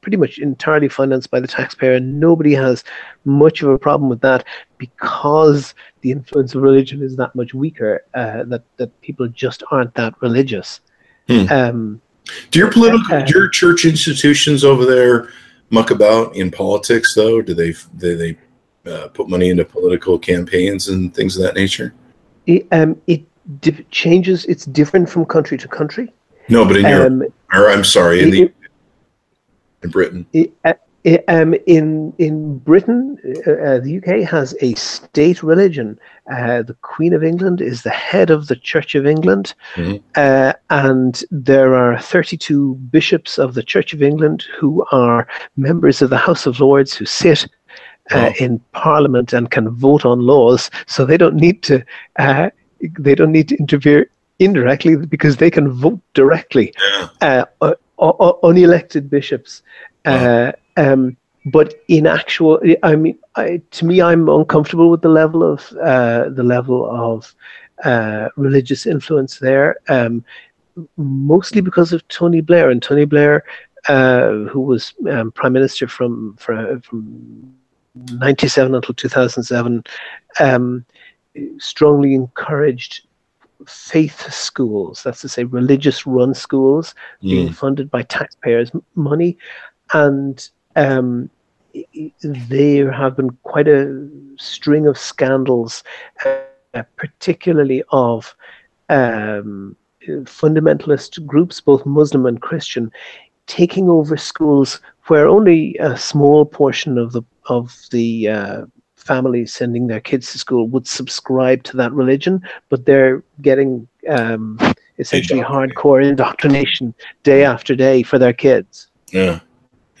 pretty much entirely financed by the taxpayer. And nobody has much of a problem with that because the influence of religion is that much weaker. Uh, that that people just aren't that religious. Hmm. Um, do your political, uh, do your church institutions over there muck about in politics though? Do they do they uh, put money into political campaigns and things of that nature? It, um, it di- changes. It's different from country to country. No, but in um, or I'm sorry, in it, the in Britain? Uh, um, in in Britain, uh, uh the UK has a state religion. Uh, the Queen of England is the head of the Church of England, mm-hmm. uh, and there are 32 bishops of the Church of England who are members of the House of Lords who sit uh, in Parliament and can vote on laws. So they don't need to they don't need to interfere indirectly because they can vote directly. Yeah unelected bishops. Uh, um, but in actual, I mean, I, to me, I'm uncomfortable with the level of uh, the level of uh, religious influence there, um, mostly because of Tony Blair and Tony Blair, uh, who was um, prime minister from from, from 97 until 2007, um, strongly encouraged faith schools, that's to say, religious run schools mm. being funded by taxpayers' money. And um, there have been quite a string of scandals, uh, particularly of um, fundamentalist groups, both Muslim and Christian, taking over schools where only a small portion of the of the uh, families sending their kids to school would subscribe to that religion, but they're getting um, essentially hardcore indoctrination day after day for their kids. Yeah,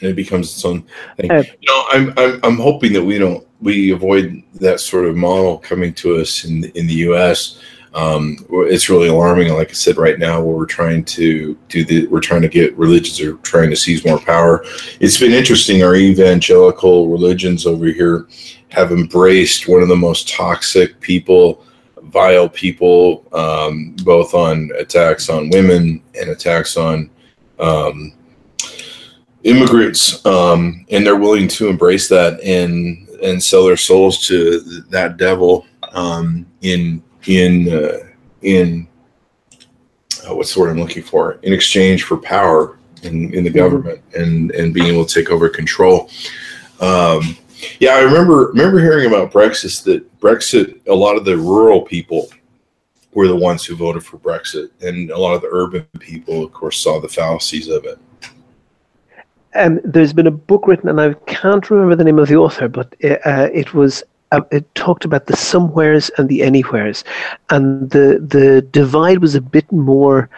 and it becomes its own thing. Uh, you know, I'm, I'm I'm hoping that we don't we avoid that sort of model coming to us in in the U.S. Um, it's really alarming. Like I said, right now, where we're trying to do the, we're trying to get religions are trying to seize more power. It's been interesting. Our evangelical religions over here have embraced one of the most toxic people, vile people, um, both on attacks on women and attacks on um, immigrants, um, and they're willing to embrace that and and sell their souls to that devil um, in in uh, in oh, what's the word I'm looking for in exchange for power in, in the mm-hmm. government and and being able to take over control. Um, yeah, I remember remember hearing about Brexit that Brexit a lot of the rural people were the ones who voted for Brexit, and a lot of the urban people, of course, saw the fallacies of it. Um, there's been a book written, and I can't remember the name of the author, but uh, it was uh, it talked about the somewheres and the anywheres, and the the divide was a bit more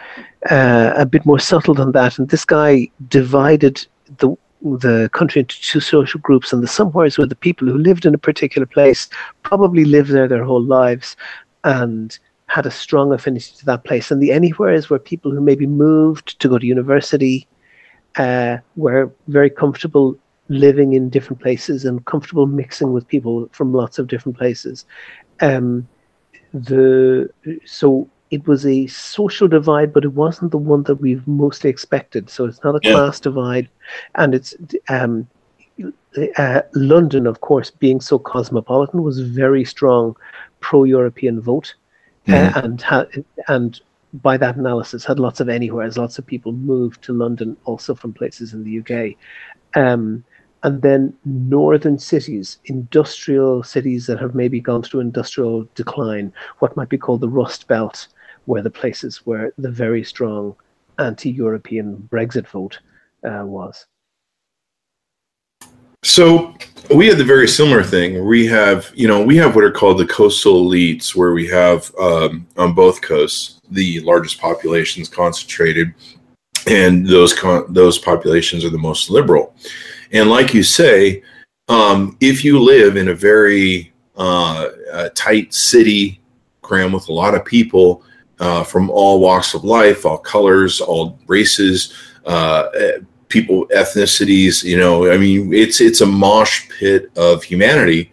uh, a bit more subtle than that. And this guy divided the the country into two social groups, and the somewheres were the people who lived in a particular place, probably lived there their whole lives, and had a strong affinity to that place. And the anywheres were people who maybe moved to go to university, uh, were very comfortable living in different places and comfortable mixing with people from lots of different places. Um, the so it was a social divide, but it wasn't the one that we've mostly expected. So it's not a yeah. class divide, and it's um, uh, London, of course, being so cosmopolitan, was very strong pro-European vote, uh, mm-hmm. uh, and ha- and by that analysis had lots of anywheres. Lots of people moved to London also from places in the UK. Um, and then northern cities, industrial cities that have maybe gone through industrial decline, what might be called the Rust Belt, were the places where the very strong anti-European Brexit vote uh, was. So we had the very similar thing. We have, you know, we have what are called the coastal elites, where we have um, on both coasts the largest populations concentrated, and those con- those populations are the most liberal. And like you say, um, if you live in a very uh, a tight city, crammed with a lot of people uh, from all walks of life, all colors, all races, uh, people, ethnicities, you know, I mean, it's it's a mosh pit of humanity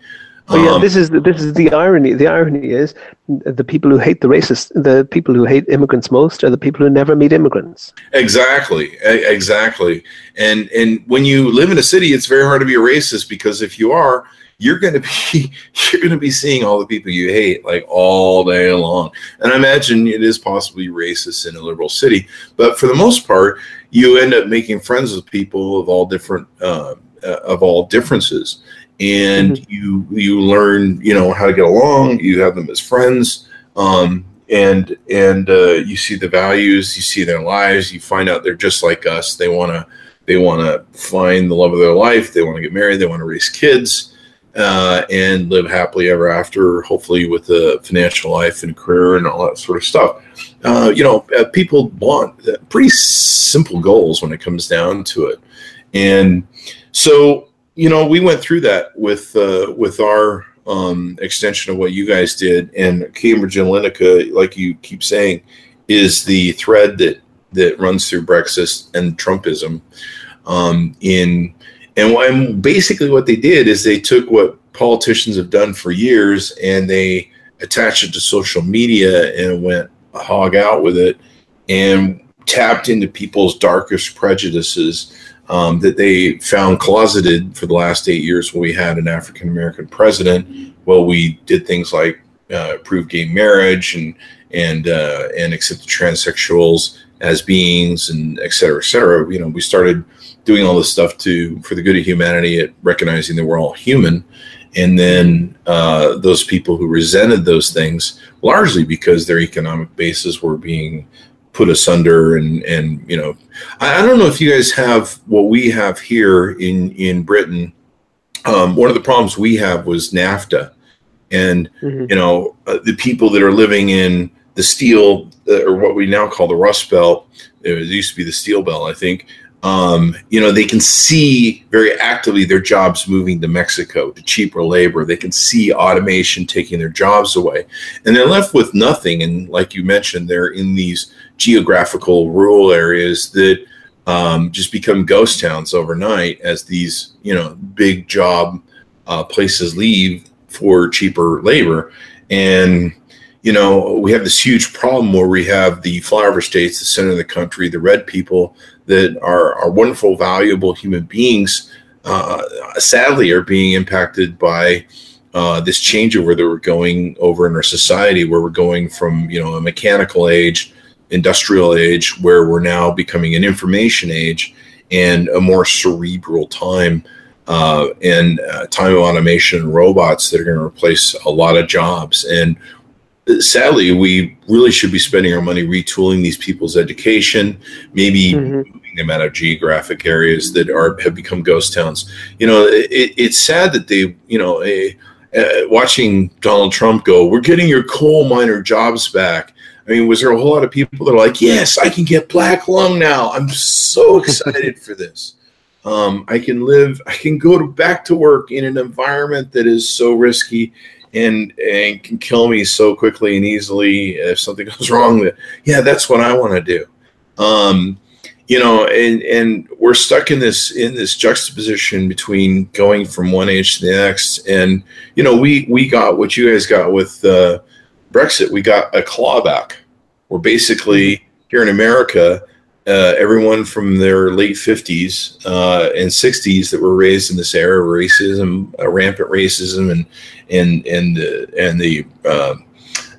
Yeah, um, this is the, this is the irony. The irony is the people who hate the racists, the people who hate immigrants most, are the people who never meet immigrants. Exactly, exactly. And and when you live in a city, it's very hard to be a racist because if you are, you're going to be [LAUGHS] you're going to be seeing all the people you hate like all day long. And I imagine it is possibly racist in a liberal city, but for the most part, you end up making friends with people of all different. Uh, uh, of all differences and mm-hmm. you you learn you know how to get along you have them as friends um, and and uh, you see the values you see their lives you find out they're just like us. They want to they want to find the love of their life they want to get married they want to raise kids uh, and live happily ever after hopefully with a financial life and career and all that sort of stuff. Uh, you know uh, people want pretty simple goals when it comes down to it. And so you know, we went through that with uh, with our um, extension of what you guys did, and Cambridge Analytica, like you keep saying, is the thread that that runs through Brexit and Trumpism. Um, in and, and basically, what they did is they took what politicians have done for years and they attached it to social media and went hog out with it and tapped into people's darkest prejudices um, that they found closeted for the last eight years when we had an African American president. Well, we did things like uh, approve gay marriage and and uh, and accept the transsexuals as beings and et cetera, et cetera. You know, we started doing all this stuff to for the good of humanity at recognizing that we're all human. And then uh, those people who resented those things, largely because their economic bases were being put asunder and and you know I, I, don't know if you guys have what we have here in in britain um, one of the problems we have was nafta and mm-hmm. you know uh, the people that are living in the steel uh, or what we now call the rust belt it used to be the steel belt i think um, you know, they can see very actively their jobs moving to Mexico to cheaper labor. They can see automation taking their jobs away, and they're left with nothing. And like you mentioned, they're in these geographical rural areas that um, just become ghost towns overnight as these, you know, big job uh, places leave for cheaper labor. And you know, we have this huge problem where we have the flyover states, the center of the country, the red people that are, are wonderful, valuable human beings, uh, sadly are being impacted by uh, this changeover that we're going over in our society, where we're going from you know a mechanical age, industrial age, where we're now becoming an information age, and a more cerebral time. Uh, and uh, time of automation and robots that are going to replace a lot of jobs. And sadly, we really should be spending our money retooling these people's education, maybe mm-hmm. moving them out of geographic areas that are have become ghost towns. You know, it, it's sad that they, you know, a, a, watching Donald Trump go, "We're getting your coal miner jobs back." I mean, was there a whole lot of people that are like, "Yes, I can get black lung now. I'm so [LAUGHS] excited for this." Um, I can live, I can go to, back to work in an environment that is so risky and and can kill me so quickly and easily if something [LAUGHS] goes wrong that yeah that's what i want to do um, you know and and we're stuck in this in this juxtaposition between going from one age to the next and you know we we got what you guys got with uh, brexit we got a clawback where basically here in america uh, everyone from their late 50s uh, and 60s that were raised in this era of racism, uh, rampant racism, and and and the and the uh,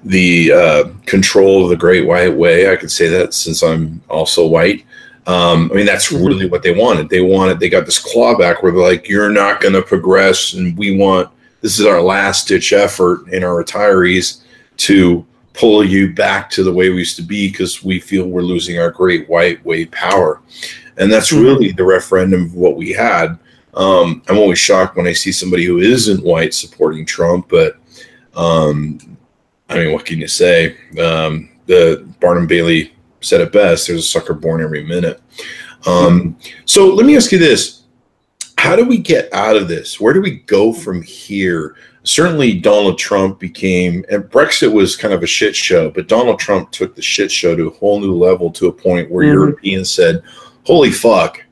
the uh, control of the Great White Way. I could say that since I'm also white. Um, I mean, that's mm-hmm. really what they wanted. They wanted. They got this clawback where they're like, "You're not going to progress, and we want this is our last ditch effort in our retirees to." pull you back to the way we used to be because we feel we're losing our great white way power. And that's mm-hmm. really the referendum of what we had. Um, I'm always shocked when I see somebody who isn't white supporting Trump, but um, I mean, what can you say? Um, the Barnum Bailey said it best there's a sucker born every minute. Um, so let me ask you this How do we get out of this? Where do we go from here? Certainly Donald Trump became, and Brexit was kind of a shit show, but Donald Trump took the shit show to a whole new level to a point where mm-hmm. Europeans said, holy fuck,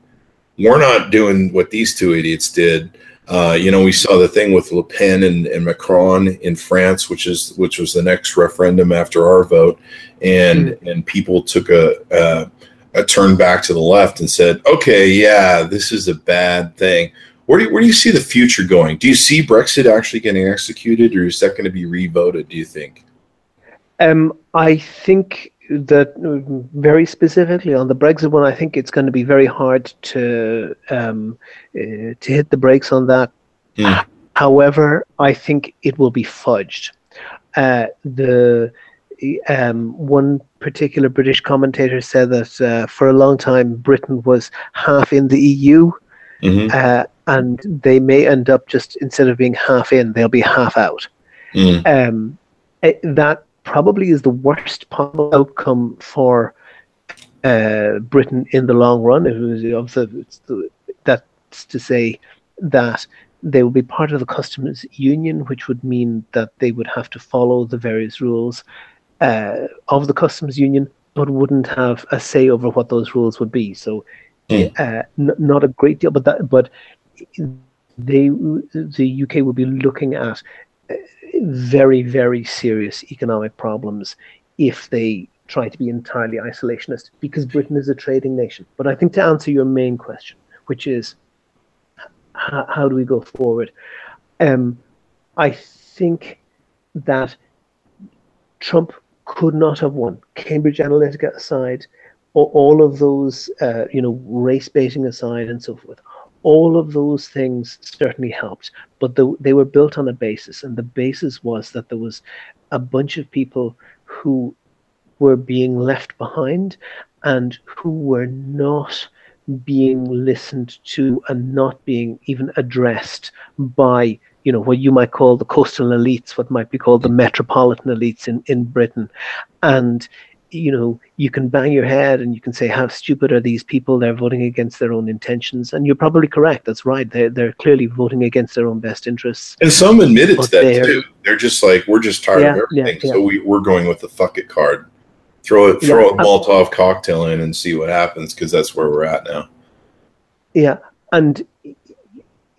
we're not doing what these two idiots did. Uh, you know, we saw the thing with Le Pen and, and, Macron in France, which is which was the next referendum after our vote, and mm-hmm. and people took a, a a turn back to the left and said, okay, yeah, this is a bad thing where do, you, where do you see the future going? Do you see Brexit actually getting executed, or is that going to be revoted? Do you think? Um, I think that very specifically on the Brexit one, I think it's going to be very hard to um, uh, to hit the brakes on that. Mm. However, I think it will be fudged. Uh, the um, one particular British commentator said that uh, for a long time Britain was half in the EU. Mm-hmm. Uh, and they may end up just instead of being half in, they'll be half out. Mm. Um, it, that probably is the worst possible outcome for uh, Britain in the long run. It was that's to say that they will be part of the customs union, which would mean that they would have to follow the various rules uh, of the customs union, but wouldn't have a say over what those rules would be. So, mm. uh, n- not a great deal, but that but they the UK will be looking at uh, very very serious economic problems if they try to be entirely isolationist because Britain is a trading nation. But I think to answer your main question, which is how, how do we go forward, um, I think that Trump could not have won. Cambridge Analytica aside, all of those, uh, you know, race baiting aside and so forth, all of those things certainly helped, but the, they were built on a basis, and the basis was that there was a bunch of people who were being left behind and who were not being listened to and not being even addressed by you know what you might call the coastal elites what might be called the metropolitan elites in, in britain. And you know, you can bang your head and you can say, how stupid are these people? They're voting against their own intentions. And you're probably correct. That's right. They're, they're clearly voting against their own best interests. And some admitted to that they're, too. They're just like, we're just tired yeah, of everything. Yeah, so we, we're going with the fuck it card. Throw it, throw a Molotov cocktail in and see what happens because that's where we're at now. Yeah. And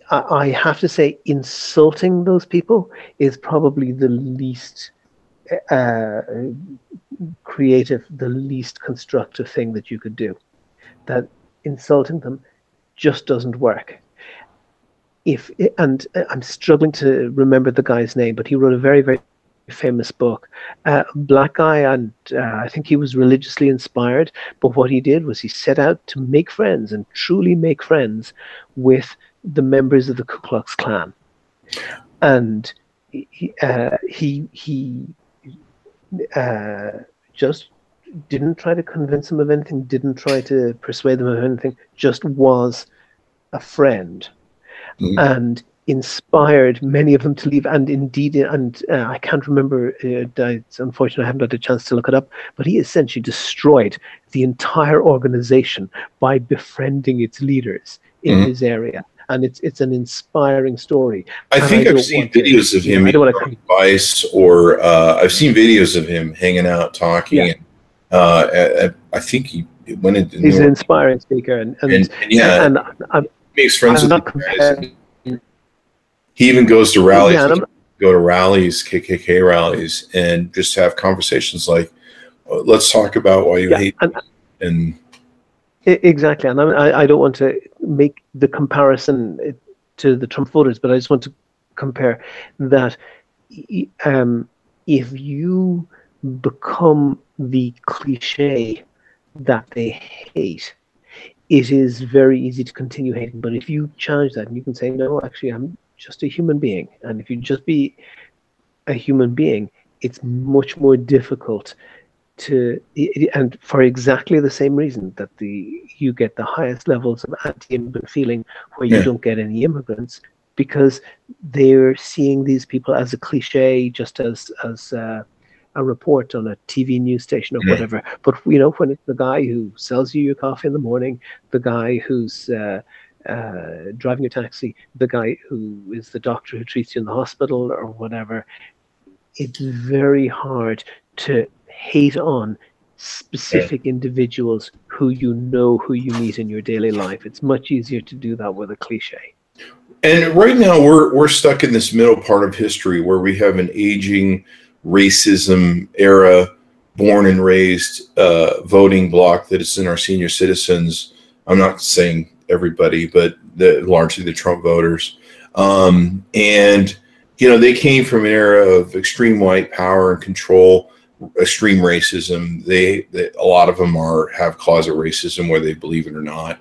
I have to say, insulting those people is probably the least uh, creative, the least constructive thing that you could do. That insulting them just doesn't work. If and I'm struggling to remember the guy's name, but he wrote a very very famous book. Uh, black guy, and uh, I think he was religiously inspired. But what he did was he set out to make friends and truly make friends with the members of the Ku Klux Klan, and he uh, he, he uh, just didn't try to convince them of anything, didn't try to persuade them of anything, just was a friend, mm-hmm. and inspired many of them to leave. And indeed, and uh, I can't remember. Uh, it's unfortunate I haven't had a chance to look it up. But he essentially destroyed the entire organization by befriending its leaders in mm-hmm. his area and it's it's an inspiring story. I and think I have seen videos to, of him on Vice, or uh, I've seen videos of him hanging out talking. Yeah. And, uh, I think he went into. He's an inspiring speaker, and, and, and, yeah, and I'm, makes friends I'm with guys. He even goes to rallies. Yeah, go to rallies, KKK rallies, and just have conversations like, "Let's talk about why you yeah, hate." and, and Exactly, and I, I don't want to make the comparison to the Trump voters, but I just want to compare that um, if you become the cliche that they hate, it is very easy to continue hating. But if you challenge that and you can say, no, actually, I'm just a human being, and if you just be a human being, it's much more difficult to and for exactly the same reason that the you get the highest levels of anti-immigrant feeling where you yeah. don't get any immigrants because they're seeing these people as a cliche just as as uh, a report on a TV news station or yeah. whatever but you know when it's the guy who sells you your coffee in the morning the guy who's uh, uh, driving a taxi, the guy who is the doctor who treats you in the hospital or whatever, it's very hard to hate on specific individuals who you know who you meet in your daily life. It's much easier to do that with a cliche. And right now we're we're stuck in this middle part of history where we have an aging racism era, born and raised uh, voting bloc that is in our senior citizens. I'm not saying everybody, but the, largely the Trump voters. Um, and you know they came from an era of extreme white power and control extreme racism. They, they, a lot of them are have closet racism, whether they believe it or not.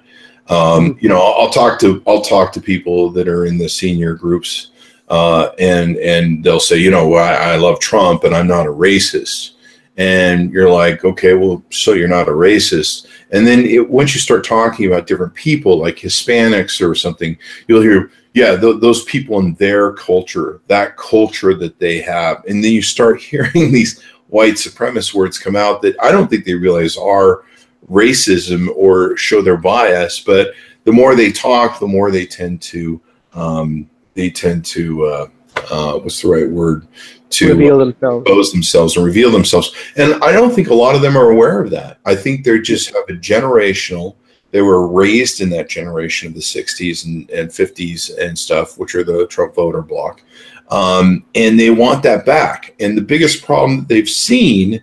Um, you know, I'll, I'll, talk to I'll talk to people that are in the senior groups, uh, and and they'll say, you know, I, I love Trump, and I'm not a racist. And you're like, okay, well, so you're not a racist. And then it, once you start talking about different people, like Hispanics or something, you'll hear, yeah, th- those people in their culture, that culture that they have, and then you start [LAUGHS] hearing these white supremacist words come out that I don't think they realize are racism or show their bias. But the more they talk, the more they tend to um, they tend to uh, uh, what's the right word to reveal themselves. expose themselves and reveal themselves. And I don't think a lot of them are aware of that. I think they just have a generational. They were raised in that generation of the 60s and, and 50s and stuff, which are the Trump voter bloc. Um, and they want that back. And the biggest problem that they've seen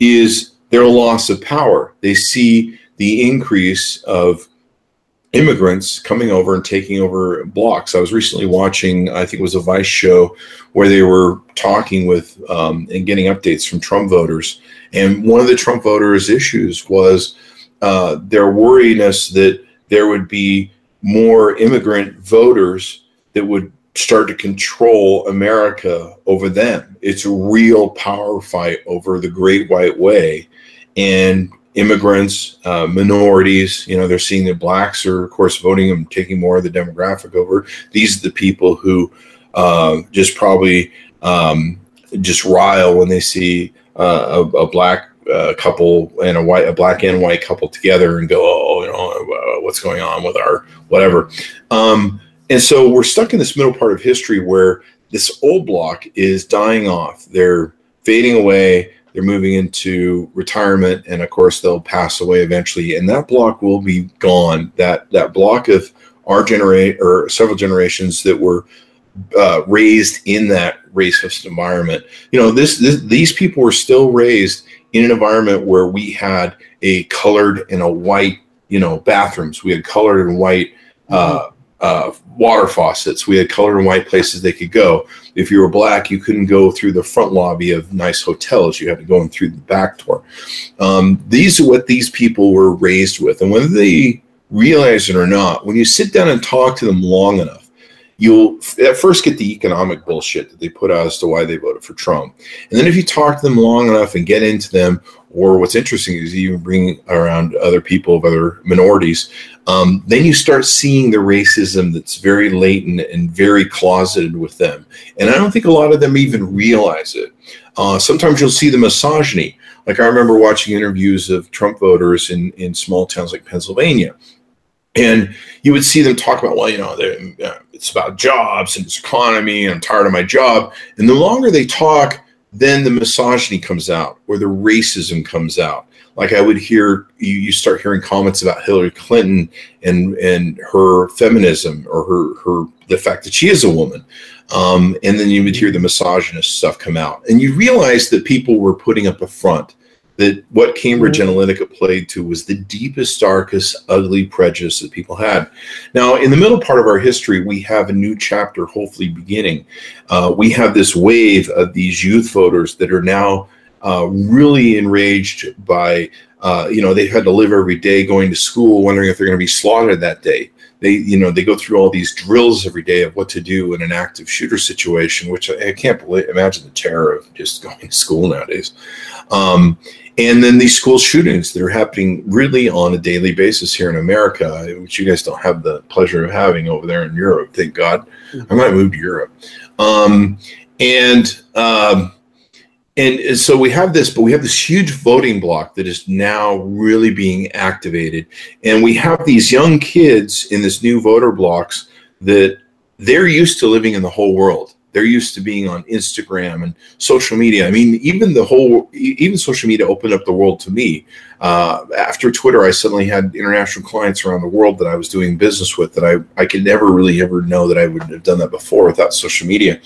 is their loss of power. They see the increase of immigrants coming over and taking over blocks. I was recently watching, I think it was a Vice show, where they were talking with um, and getting updates from Trump voters. And one of the Trump voters' issues was uh, their worriness that there would be more immigrant voters that would start to control America over them. It's a real power fight over the Great White Way. And immigrants, uh, minorities, you know, they're seeing that blacks are, of course, voting and taking more of the demographic over. These are the people who uh, just probably um, just rile when they see uh, a, a, black a couple and a white, a black and white couple together and go, oh, you know, what's going on with our whatever. Um, and so we're stuck in this middle part of history where this old block is dying off. They're fading away. They're moving into retirement, and of course, they'll pass away eventually. And that block will be gone. That that block of our generate or several generations that were uh, raised in that racist environment. You know, this, this these people were still raised in an environment where we had a colored and a white, you know, bathrooms. We had colored and white uh, uh, water faucets. We had color and white places they could go. If you were black, you couldn't go through the front lobby of nice hotels. You had to go in through the back door. Um, these are what these people were raised with, and whether they realize it or not, when you sit down and talk to them long enough you'll at first get the economic bullshit that they put out as to why they voted for Trump. And then if you talk to them long enough and get into them, or what's interesting is you bring around other people of other minorities, um, then you start seeing the racism that's very latent and very closeted with them. And I don't think a lot of them even realize it. Uh, sometimes you'll see the misogyny. Like I remember watching interviews of Trump voters in, in small towns like Pennsylvania and you would see them talk about well you know uh, it's about jobs and it's economy and i'm tired of my job. And the longer they talk then the misogyny comes out or the racism comes out. Like i would hear you, you start hearing comments about hillary clinton and and her feminism or her her the fact that she is a woman. Um, and then you would hear the misogynist stuff come out. And you realize that people were putting up a front that what Cambridge mm-hmm. Analytica played to was the deepest, darkest, ugly prejudice that people had. Now, in the middle part of our history, we have a new chapter hopefully beginning. Uh, we have this wave of these youth voters that are now uh, really enraged by, uh, you know, they've had to live every day going to school, wondering if they're going to be slaughtered that day they you know they go through all these drills every day of what to do in an active shooter situation which i, I can't believe, imagine the terror of just [LAUGHS] going to school nowadays um, and then these school shootings that are happening really on a daily basis here in America, which you guys don't have the pleasure of having over there in Europe. Thank God. I might move to Europe. Um, and um, and uh, so we have this, but we have this huge voting bloc that is now really being activated, and we have these young kids in this new voter blocs that they're used to living in the whole world they're used to being on Instagram and social media. I mean, even the whole, even social media opened up the world to me. Uh, after Twitter, I suddenly had international clients around the world that I was doing business with that I, I could never really ever know that I wouldn't have done that before without social media.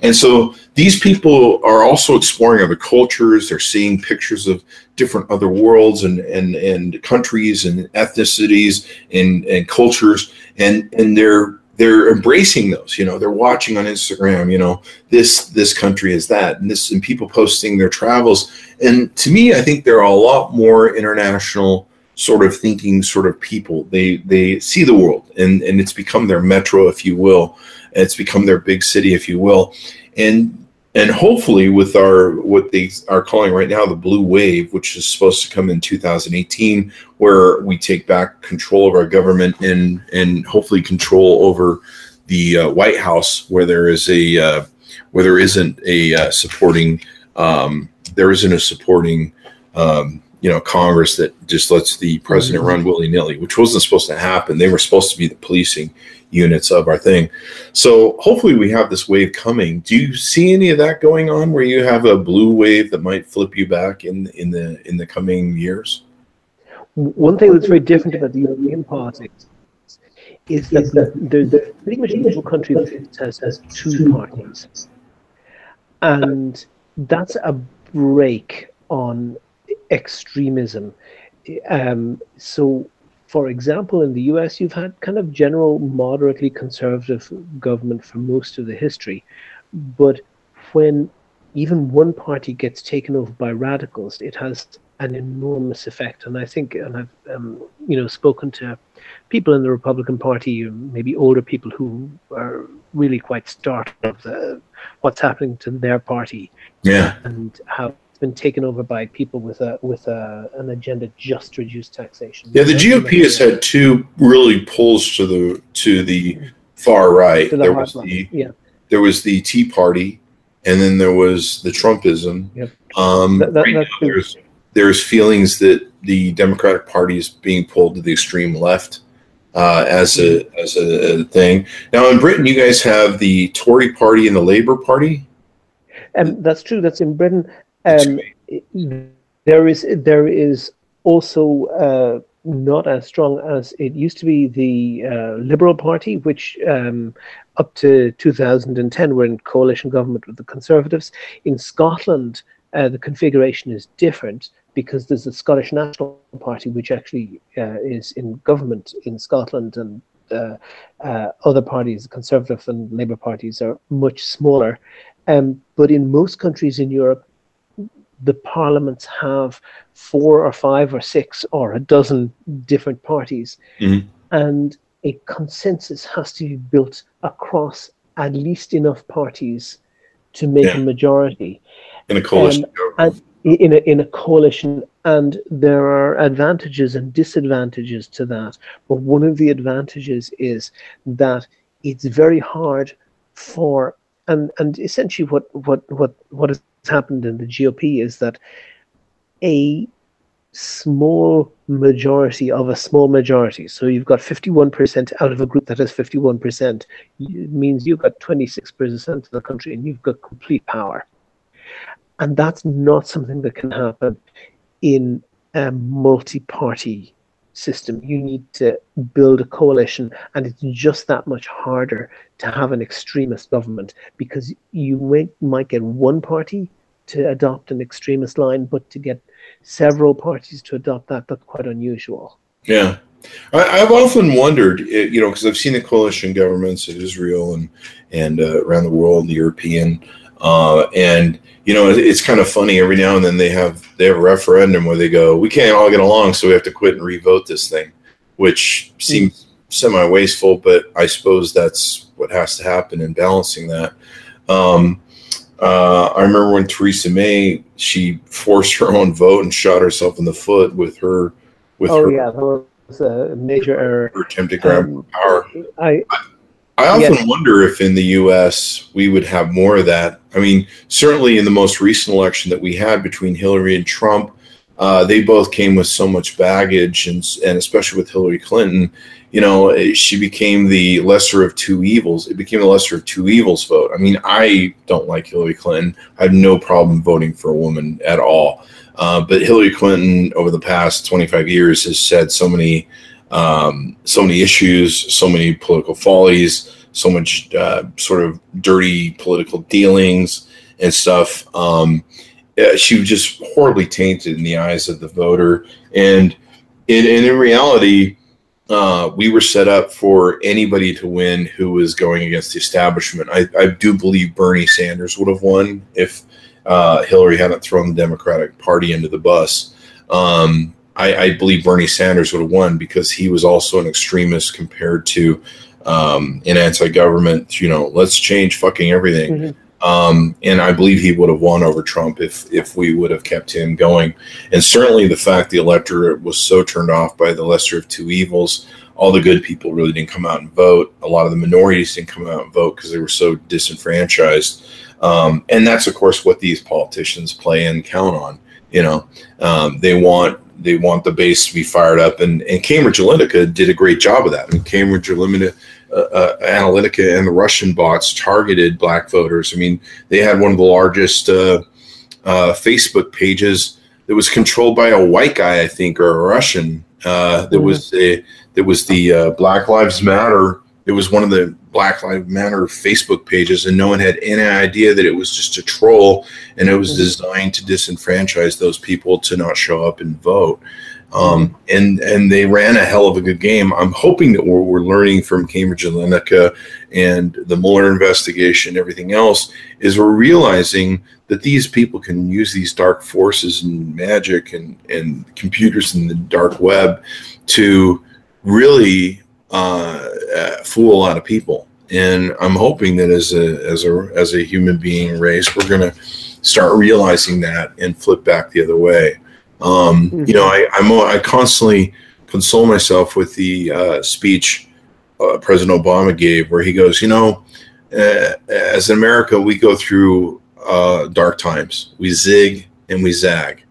And so these people are also exploring other cultures. They're seeing pictures of different other worlds and, and, and countries and ethnicities and, and cultures. And, and they're, they're embracing those you know they're watching on instagram you know this this country is that and this and people posting their travels. And to me i think there are a lot more international sort of thinking sort of people. They they see the world and and it's become their metro if you will. It's become their big city if you will. And and hopefully with our what they are calling right now the blue wave which is supposed to come in 2018 where we take back control of our government and and hopefully control over the uh, white house where there is a uh, where there isn't a uh, supporting um, there isn't a supporting um, you know congress that just lets the president mm-hmm. run willy-nilly which wasn't supposed to happen they were supposed to be the policing units of our thing. So hopefully we have this wave coming. Do you see any of that going on where you have a blue wave that might flip you back in in the in the coming years? One thing that's very different about the European politics is that the, the, the pretty much each country has, has two parties. And that's a break on extremism. Um, so for example, in the US, you've had kind of general moderately conservative government for most of the history. But when even one party gets taken over by radicals, it has an enormous effect. And I think, and I've um, you know spoken to people in the Republican Party, maybe older people who are really quite startled of the, what's happening to their party, yeah, and how been taken over by people with a with a, an agenda just to reduce taxation. Yeah, the GOP has had two really pulls to the to the far right. The there was the yeah. there was the Tea Party, and then there was the Trumpism. Yep. Um, that, that, right there's there's feelings that the Democratic Party is being pulled to the extreme left uh, as a as a, a, thing. Now in Britain, you guys have the Tory Party and the Labour Party. And um, that's true. That's in Britain. Um, there is there is also uh, not as strong as it used to be the uh, Liberal Party, which um, up to 2010 were in coalition government with the Conservatives. In Scotland, uh, the configuration is different because there's the Scottish National Party, which actually uh, is in government in Scotland, and uh, uh, other parties, the Conservative and Labour parties, are much smaller. Um, but in most countries in Europe, the parliaments have four or five or six or a dozen different parties, mm-hmm. and a consensus has to be built across at least enough parties to make yeah. a majority in a coalition. Um, in a, in a coalition, and there are advantages and disadvantages to that. But one of the advantages is that it's very hard for and and essentially what what what what has happened in the GOP is that a small majority of a small majority. So you've got 51% out of a group that has 51%. It means you've got 26% of the country and you've got complete power. And that's not something that can happen in a multi party system. You need to build a coalition, and it's just that much harder to have an extremist government because you may, might get one party to adopt an extremist line, but to get several parties to adopt that, that's quite unusual. Yeah. I, have often wondered, eh, you know, because I've seen the coalition governments in Israel and and uh, around the world, the European, uh, and you know, it's kind of funny. Every now and then they have they have a referendum where they go, "We can't all get along, so we have to quit and revote this thing," which seems semi wasteful, but I suppose that's what has to happen in balancing that. Um, uh, I remember when Theresa May she forced her own vote and shot herself in the foot with her with oh her, yeah, that was a major error. Her attempt to grab um, power. I, I often yes. wonder if in the U.S. we would have more of that. I mean, certainly in the most recent election that we had between Hillary and Trump, uh, they both came with so much baggage, and and especially with Hillary Clinton, you know, eh, she became the lesser of two evils. It became the lesser of two evils vote. I mean, I don't like Hillary Clinton. I have no problem voting for a woman at all. Uh, but Hillary Clinton, over the past 25 years, has said so many um, so many issues, so many political follies, so much uh, sort of dirty political dealings and stuff. Um, she was just horribly tainted in the eyes of the voter. And in, and in reality, uh, we were set up for anybody to win who was going against the establishment. I, I do believe Bernie Sanders would have won if uh, Hillary hadn't thrown the Democratic Party into the bus. Um, I, I, believe Bernie Sanders would have won because he was also an extremist compared to um, an anti-government. You know, let's change fucking everything. Mm-hmm. Um, and I believe he would have won over Trump if if we would have kept him going. And certainly the fact the electorate was so turned off by the lesser of two evils, all the good people really didn't come out and vote. A lot of the minorities didn't come out and vote because they were so disenfranchised. Um, and that's of course what these politicians play and count on. You know, um, they want they want the base to be fired up. And, and Cambridge Analytica did a great job of that. I mean, Cambridge Analytica, uh, uh, Analytica and the Russian bots targeted black voters. I mean, they had one of the largest uh, uh, Facebook pages that was controlled by a white guy, I think, or a Russian. Uh, there mm-hmm. was a there was the uh, Black Lives Matter. It was one of the Black Lives Matter Facebook pages, and no one had any idea that it was just a troll, and it was mm-hmm. designed to disenfranchise those people to not show up and vote. Um, and and they ran a hell of a good game. I'm hoping that what we're learning from Cambridge Analytica and the Mueller investigation, everything else, is we're realizing that these people can use these dark forces and magic and and computers in the dark web to really uh, uh, fool a lot of people. And I'm hoping that as a as a as a human being race, we're going to start realizing that and flip back the other way. Um, mm-hmm. You know, I I'm, I constantly console myself with the uh, speech uh, President Obama gave, where he goes, you know, uh, as in America, we go through uh, dark times. We zig and we zag.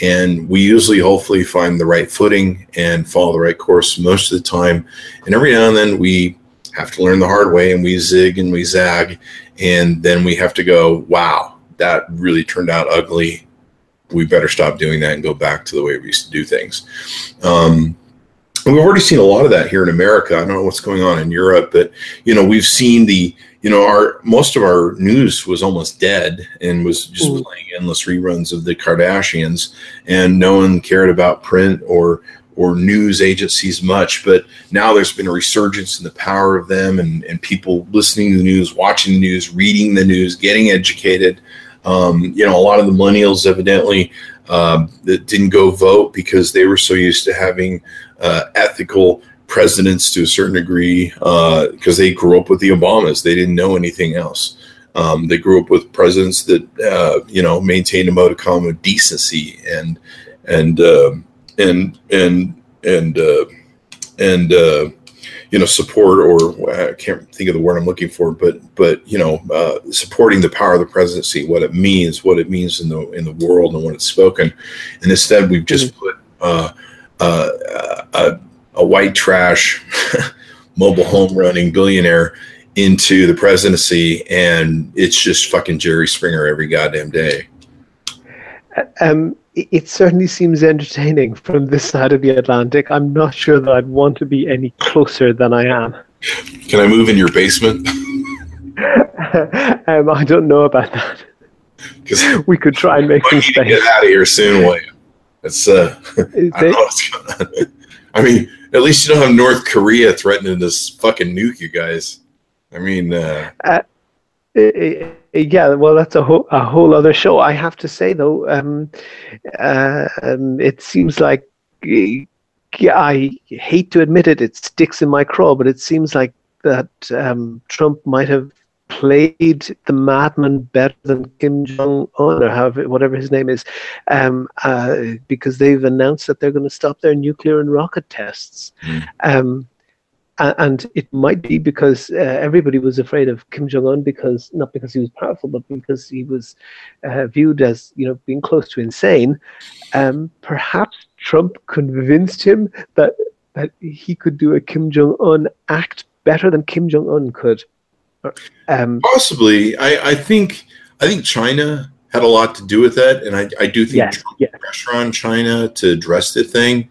and we usually hopefully find the right footing and follow the right course most of the time. And every now and then we have to learn the hard way and we zig and we zag, and then we have to go, wow, that really turned out ugly. We better stop doing that and go back to the way we used to do things. Um, we've already seen a lot of that here in America. I don't know what's going on in Europe, but you know, we've seen the you know, our most of our news was almost dead and was just mm. playing endless reruns of the Kardashians, and no one cared about print or or news agencies much. But now there's been a resurgence in the power of them, and and people listening to the news, watching the news, reading the news, getting educated. Um, you know, a lot of the millennials evidently uh, that didn't go vote because they were so used to having uh, ethical presidents to a certain degree because uh, they grew up with the Obamas. They didn't know anything else. Um, they grew up with presidents that uh, you know maintained a modicum of decency and and uh, and and and uh, and uh, you know support or I can't think of the word I'm looking for, but but you know uh, supporting the power of the presidency, what it means, what it means in the in the world, and when it's spoken. And instead, we've just mm-hmm. put uh, uh, uh, a white trash [LAUGHS] mobile home running billionaire into the presidency, and it's just fucking Jerry Springer every goddamn day. Um, it certainly seems entertaining from this side of the Atlantic. I'm not sure that I'd want to be any closer than I am. Can I move in your basement? [LAUGHS] um, I don't know about that. Because we could try and make some space. Get out of here soon, William. It's uh, I, [LAUGHS] I mean, at least you don't have North Korea threatening to fucking nuke you guys. I mean, uh, uh, yeah, well, that's a whole a whole other show. I have to say though, um, uh, um, it seems like I hate to admit it, it sticks in my craw, but it seems like that um, Trump might have played the madman better than Kim Jong Un or however, whatever his name is, um, uh, because they've announced that they're going to stop their nuclear and rocket tests. Mm. Um, and it might be because uh, everybody was afraid of Kim Jong Un because not because he was powerful, but because he was uh, viewed as you know being close to insane. Um, perhaps Trump convinced him that that he could do a Kim Jong Un act better than Kim Jong Un could. Um, Possibly, I, I think I think China had a lot to do with that, and I, I do think yeah, Trump yeah. pressure on China to address the thing,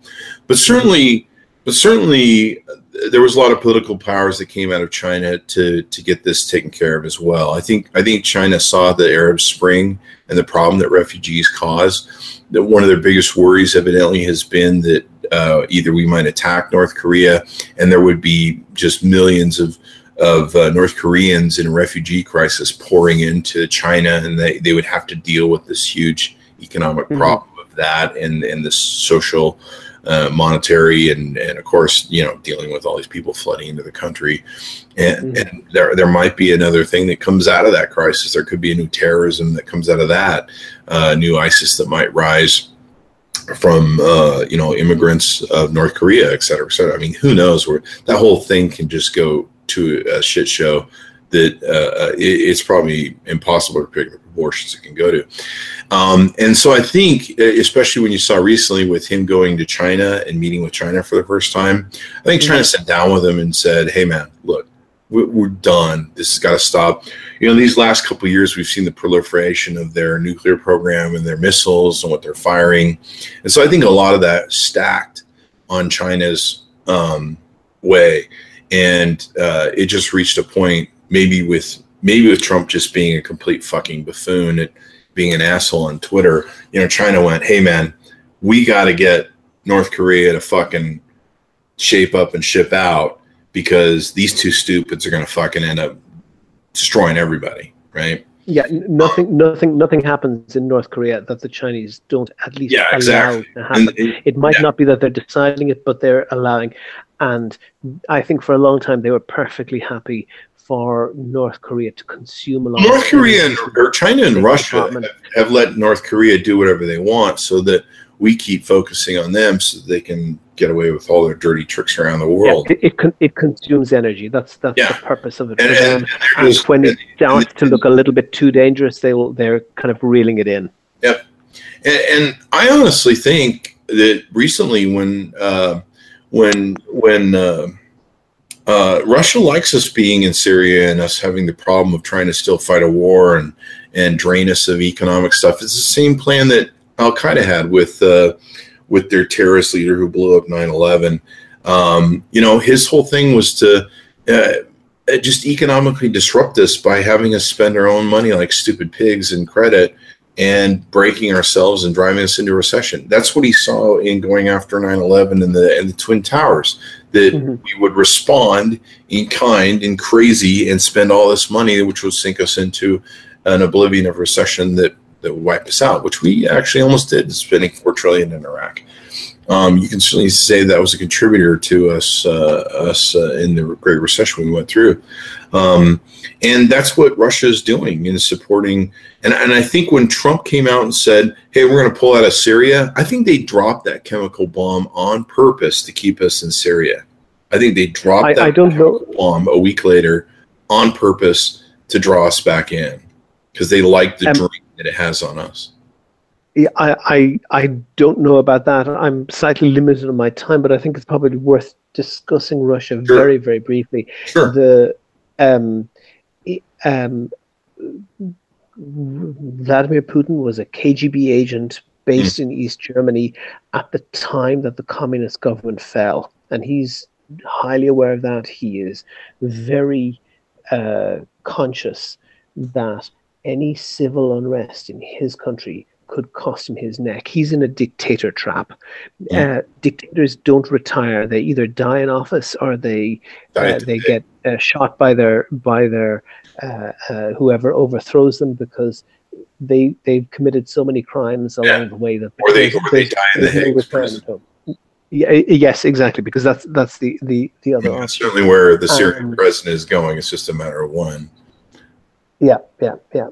but certainly, but certainly, there was a lot of political powers that came out of China to to get this taken care of as well. I think I think China saw the Arab Spring and the problem that refugees cause. That one of their biggest worries, evidently, has been that uh, either we might attack North Korea, and there would be just millions of of uh, North Koreans in a refugee crisis pouring into China, and they, they would have to deal with this huge economic mm-hmm. problem of that and, and this social, uh, monetary, and, and of course, you know, dealing with all these people flooding into the country. And, mm-hmm. and there, there might be another thing that comes out of that crisis. There could be a new terrorism that comes out of that, uh, new ISIS that might rise from uh, you know immigrants of North Korea, et cetera, et cetera. I mean, who knows where that whole thing can just go to a shit show that uh, it, it's probably impossible to predict the proportions it can go to. Um, and so I think, especially when you saw recently with him going to China and meeting with China for the first time, I think China mm-hmm. sat down with him and said, "Hey, man, look." We're done. This has got to stop. You know, these last couple years, we've seen the proliferation of their nuclear program and their missiles and what they're firing, and so I think a lot of that stacked on China's um, way and uh, it just reached a point maybe with maybe with Trump just being a complete fucking buffoon and being an asshole on Twitter. You know, China went, "Hey man, we got to get North Korea to fucking shape up and ship out because these two stupids are going to fucking end up destroying everybody." Right. Yeah, nothing, nothing, nothing happens in North Korea that the Chinese don't at least yeah, allow exactly. to happen. And, it might yeah. not be that they're deciding it, but they're allowing. And I think for a long time they were perfectly happy for North Korea to consume a lot. North Korea and, or China and Russia have, have let North Korea do whatever they want, so that we keep focusing on them so they can get away with all their dirty tricks around the world. Yeah, it, it, it, consumes energy. That's that's yeah. the purpose of it. And, and, and, and when it starts to look a little bit too dangerous, they will they're kind of reeling it in. Yep. and, and I honestly think that recently when uh, when when uh, uh, Russia likes us being in Syria and us having the problem of trying to still fight a war and and drain us of economic stuff. It's the same plan that Al Qaeda had with uh, with their terrorist leader who blew up 9/11. Um, you know, his whole thing was to uh, just economically disrupt us by having us spend our own money like stupid pigs in credit and breaking ourselves and driving us into recession. That's what he saw in going after 9/11 and the and the twin towers. That mm-hmm. we would respond in kind and crazy and spend all this money, which would sink us into an oblivion of recession that that would wipe us out, which we actually almost did, spending four trillion in Iraq. Um, you can certainly say that was a contributor to us uh, us uh, in the Great Recession we went through, um, and that's what Russia is doing in supporting. And, and I think when Trump came out and said, "Hey, we're going to pull out of Syria," I think they dropped that chemical bomb on purpose to keep us in Syria. I think they dropped I, that I don't know. bomb a week later on purpose to draw us back in because they like the um, drain that it has on us. Yeah, I, I I don't know about that. I'm slightly limited on my time, but I think it's probably worth discussing Russia sure. very very briefly. Sure. The um, um, Vladimir Putin was a KGB agent based mm. in East Germany at the time that the communist government fell, and he's highly aware of that. He is very uh, conscious that any civil unrest in his country could cost him his neck. He's in a dictator trap. Uh, dictators don't retire; they either die in office or they uh, they get uh, shot by their by their uh, uh, whoever overthrows them because they they've committed so many crimes along yeah. the way that or they, or they die in the Hague. Yeah, yes, exactly, because that's that's the the the other. Yeah, that's certainly where the Syrian um, president is going. It's just a matter of when. Yeah, yeah, yeah.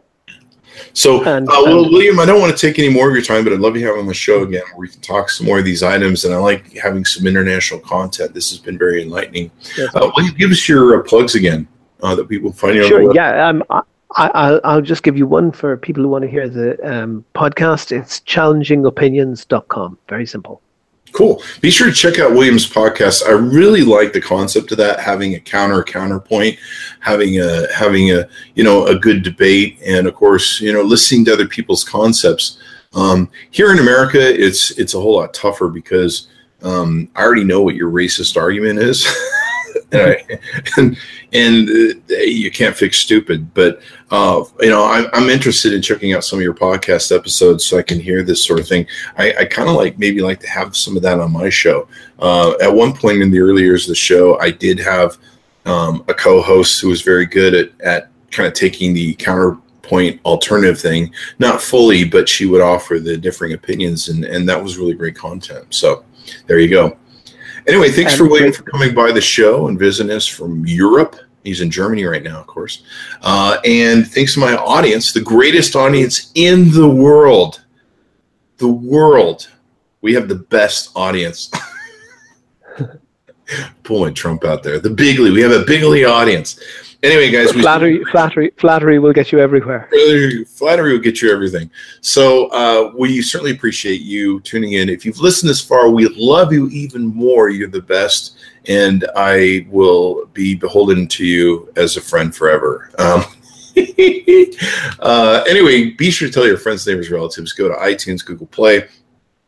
So, and, uh, well, William, I don't want to take any more of your time, but I'd love to have you on the show again where we can talk some more of these items. And I like having some international content. This has been very enlightening. Yes. Uh, will you give us your uh, plugs again uh, that people find you? Sure. Yeah. Um, I, will just give you one for people who want to hear the um, podcast. It's challengingopinions.com. Very simple. Cool. Be sure to check out William's podcast. I really like the concept of that, having a counter counterpoint, having a having a you know a good debate, and of course you know listening to other people's concepts. Um, here in America, it's it's a whole lot tougher because um, I already know what your racist argument is. [LAUGHS] [LAUGHS] and, and, uh, you can't fix stupid. But uh, you know, I'm, I'm interested in checking out some of your podcast episodes so I can hear this sort of thing. I, I kind of like maybe like to have some of that on my show. Uh, at one point in the early years of the show, I did have um, a co-host who was very good at at kind of taking the counterpoint alternative thing, not fully, but she would offer the differing opinions, and and that was really great content. So there you go. Anyway, thanks and for William for coming by the show and visiting us from Europe. He's in Germany right now, of course. Uh, and thanks to my audience, the greatest audience in the world. The world. We have the best audience. [LAUGHS] Pulling Trump out there. The bigly. We have a bigly audience. Anyway, guys, flattery, we, flattery, flattery will get you everywhere. Flattery will get you everything. So uh, we certainly appreciate you tuning in. If you've listened this far, we love you even more. You're the best, and I will be beholden to you as a friend forever. Um, [LAUGHS] uh, anyway, be sure to tell your friends, neighbors, relatives. Go to iTunes, Google Play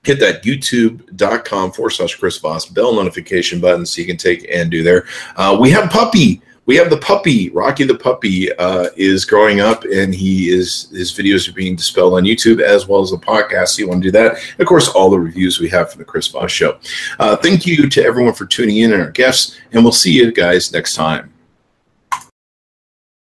hit that youtube.com forward slash Chris Voss bell notification button so you can take and do there. Uh, we have puppy we have the puppy. Rocky the puppy uh, is growing up and he is his videos are being dispelled on youtube as well as the podcast so you want to do that. And of course all the reviews we have for the chris voss show. Uh, thank you to everyone for tuning in and our guests and we'll see you guys next time